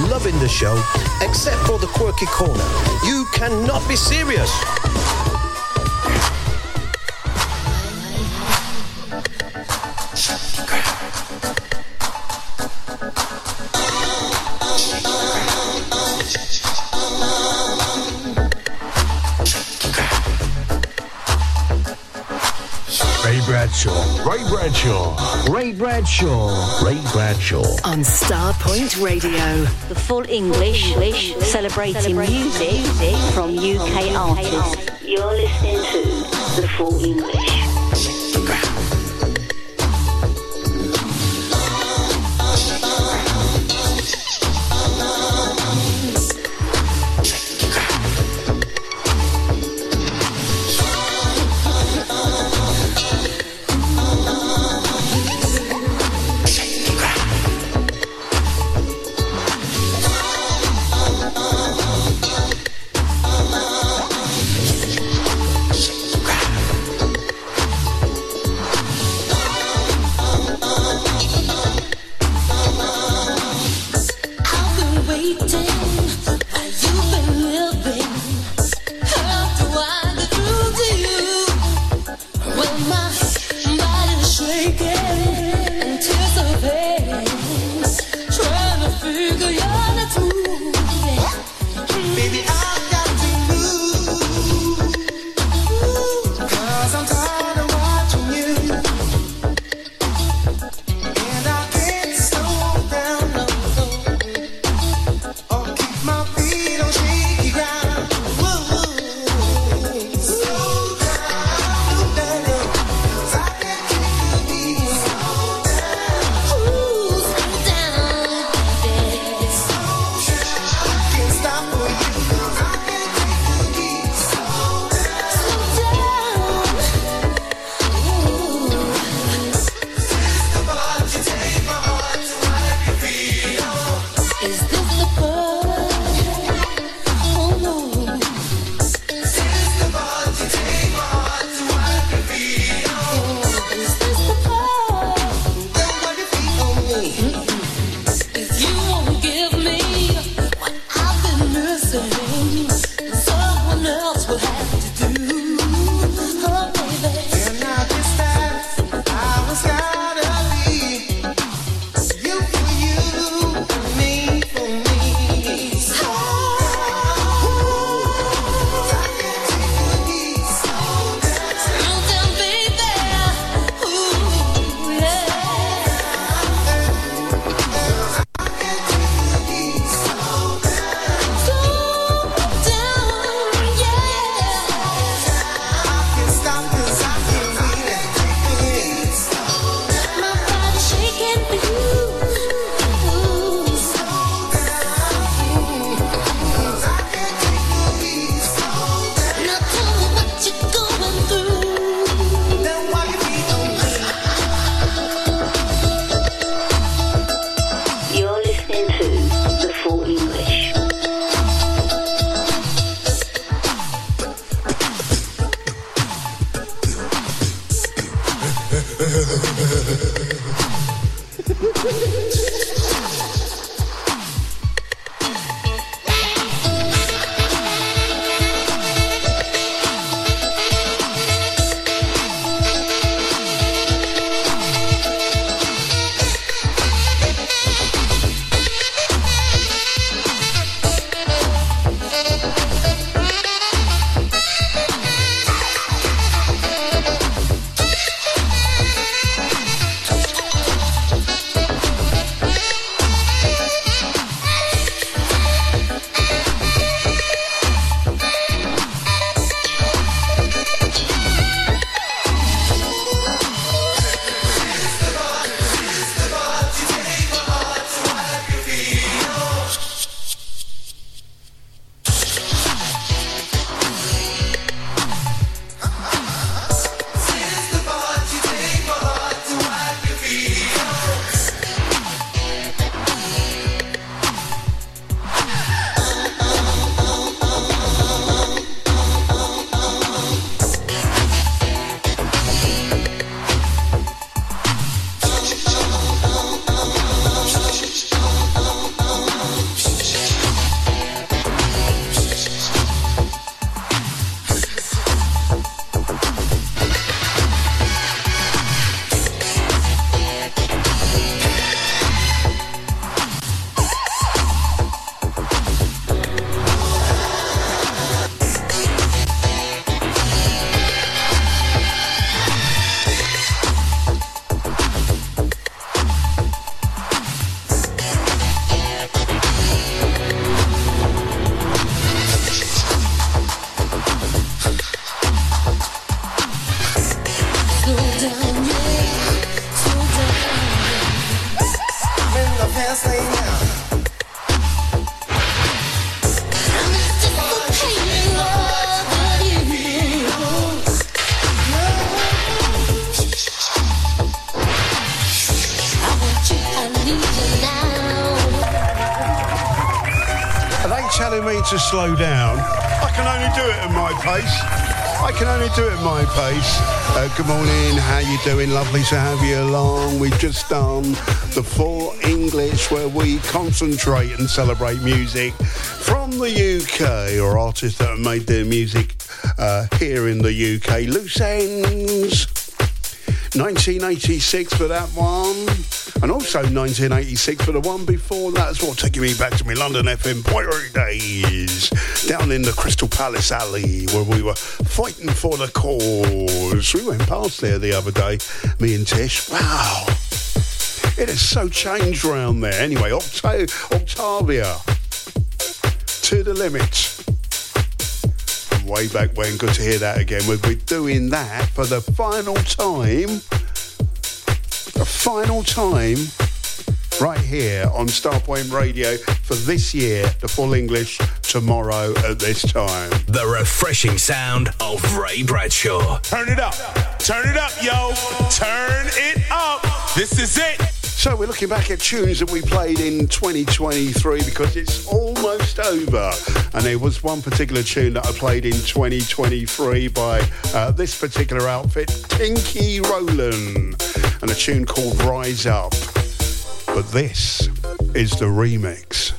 Loving the show, except for the quirky corner. You cannot be serious. Bradshaw. Ray Bradshaw. Ray Bradshaw. Ray Bradshaw. On Starpoint Radio. The full English, English celebrating, celebrating music, music from UK, UK artists. You're listening to The Full English. To slow down. I can only do it at my pace. I can only do it at my pace. Uh, good morning, how you doing? Lovely to have you along. We've just done the full English where we concentrate and celebrate music from the UK or artists that have made their music uh, here in the UK. Loose ends. 1986 for that one, and also 1986 for the one before that's what taking me back to my London FM pirate days, down in the Crystal Palace Alley where we were fighting for the cause. We went past there the other day, me and Tish. Wow, it has so changed around there. Anyway, Octa- Octavia, to the limit way back when. Good to hear that again. We'll be doing that for the final time. The final time right here on Starpoint Radio for this year, the full English tomorrow at this time. The refreshing sound of Ray Bradshaw. Turn it up. Turn it up, yo. Turn it up. This is it. So we're looking back at tunes that we played in 2023 because it's almost over. And there was one particular tune that I played in 2023 by uh, this particular outfit, Tinky Roland, and a tune called Rise Up. But this is the remix.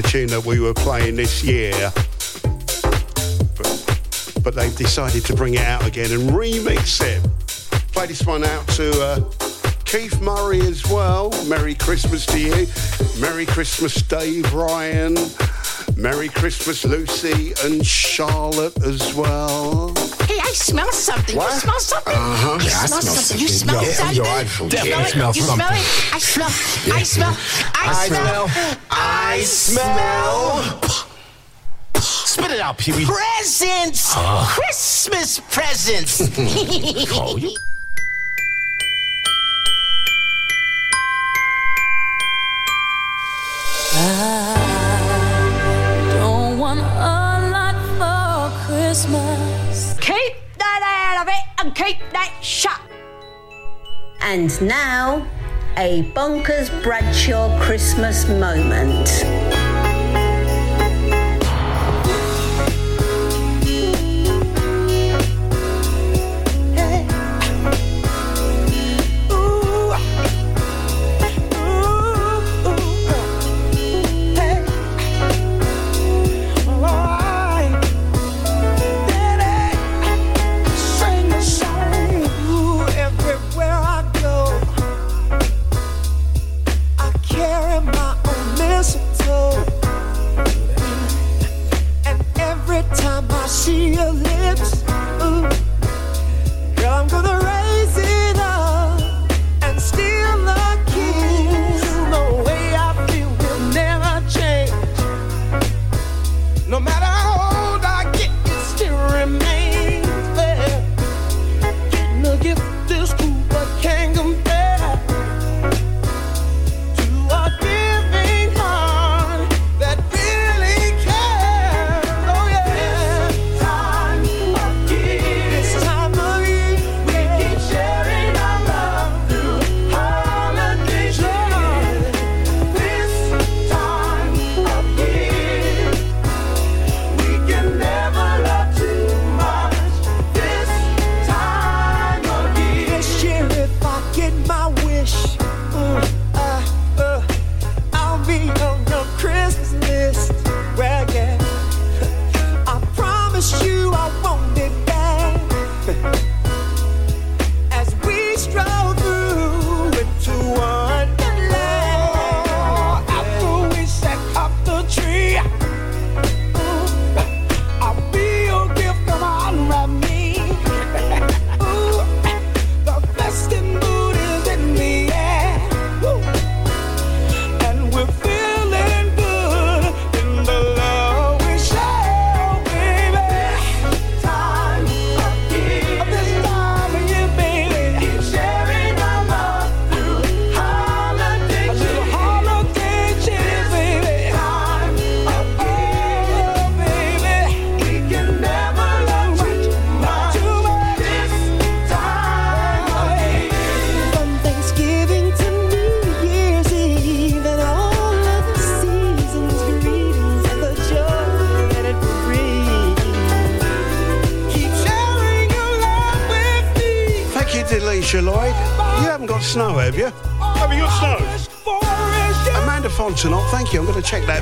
Rollin', a tune that we were playing this year. But, but they've decided to bring it out again and remix it. Play this one out to uh, Keith Murray as well. Merry Christmas to you. Merry Christmas, Dave Ryan. Merry Christmas, Lucy and Charlotte as well. Hey, I smell something. What? You smell something? Uh-huh. You Yeah, I smell smell something. You smell Yo, something. yo, I You definitely smell smell it? You smell something. it? I smell. I smell. I smell. I smell. Spit it out, Pee Wee. Presents. Huh? Christmas presents. Oh, you- I Don't want a lot for Christmas. Keep that out of it and keep that shut. And now, a Bonkers Bradshaw Christmas moment.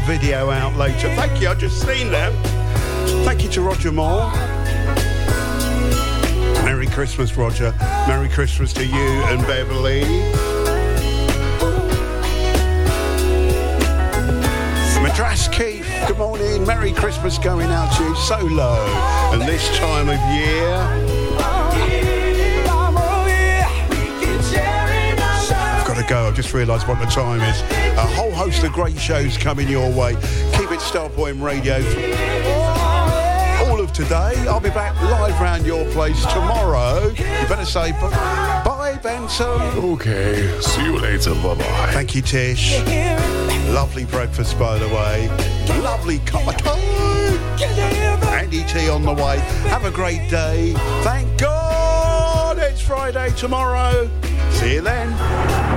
Video out later. Thank you. I've just seen that. Thank you to Roger Moore. Merry Christmas, Roger. Merry Christmas to you and Beverly. Madras Keith, good morning. Merry Christmas going out to you. So low. And this time of year. Just realised what the time is. A whole host of great shows coming your way. Keep it Starpoint Radio. for All of today. I'll be back live round your place tomorrow. You better say b- bye, Benson. Okay. See you later. Bye bye. Thank you, Tish. Lovely breakfast, by the way. Lovely cup of tea. Andy T on the way. Have a great day. Thank God it's Friday tomorrow. See you then.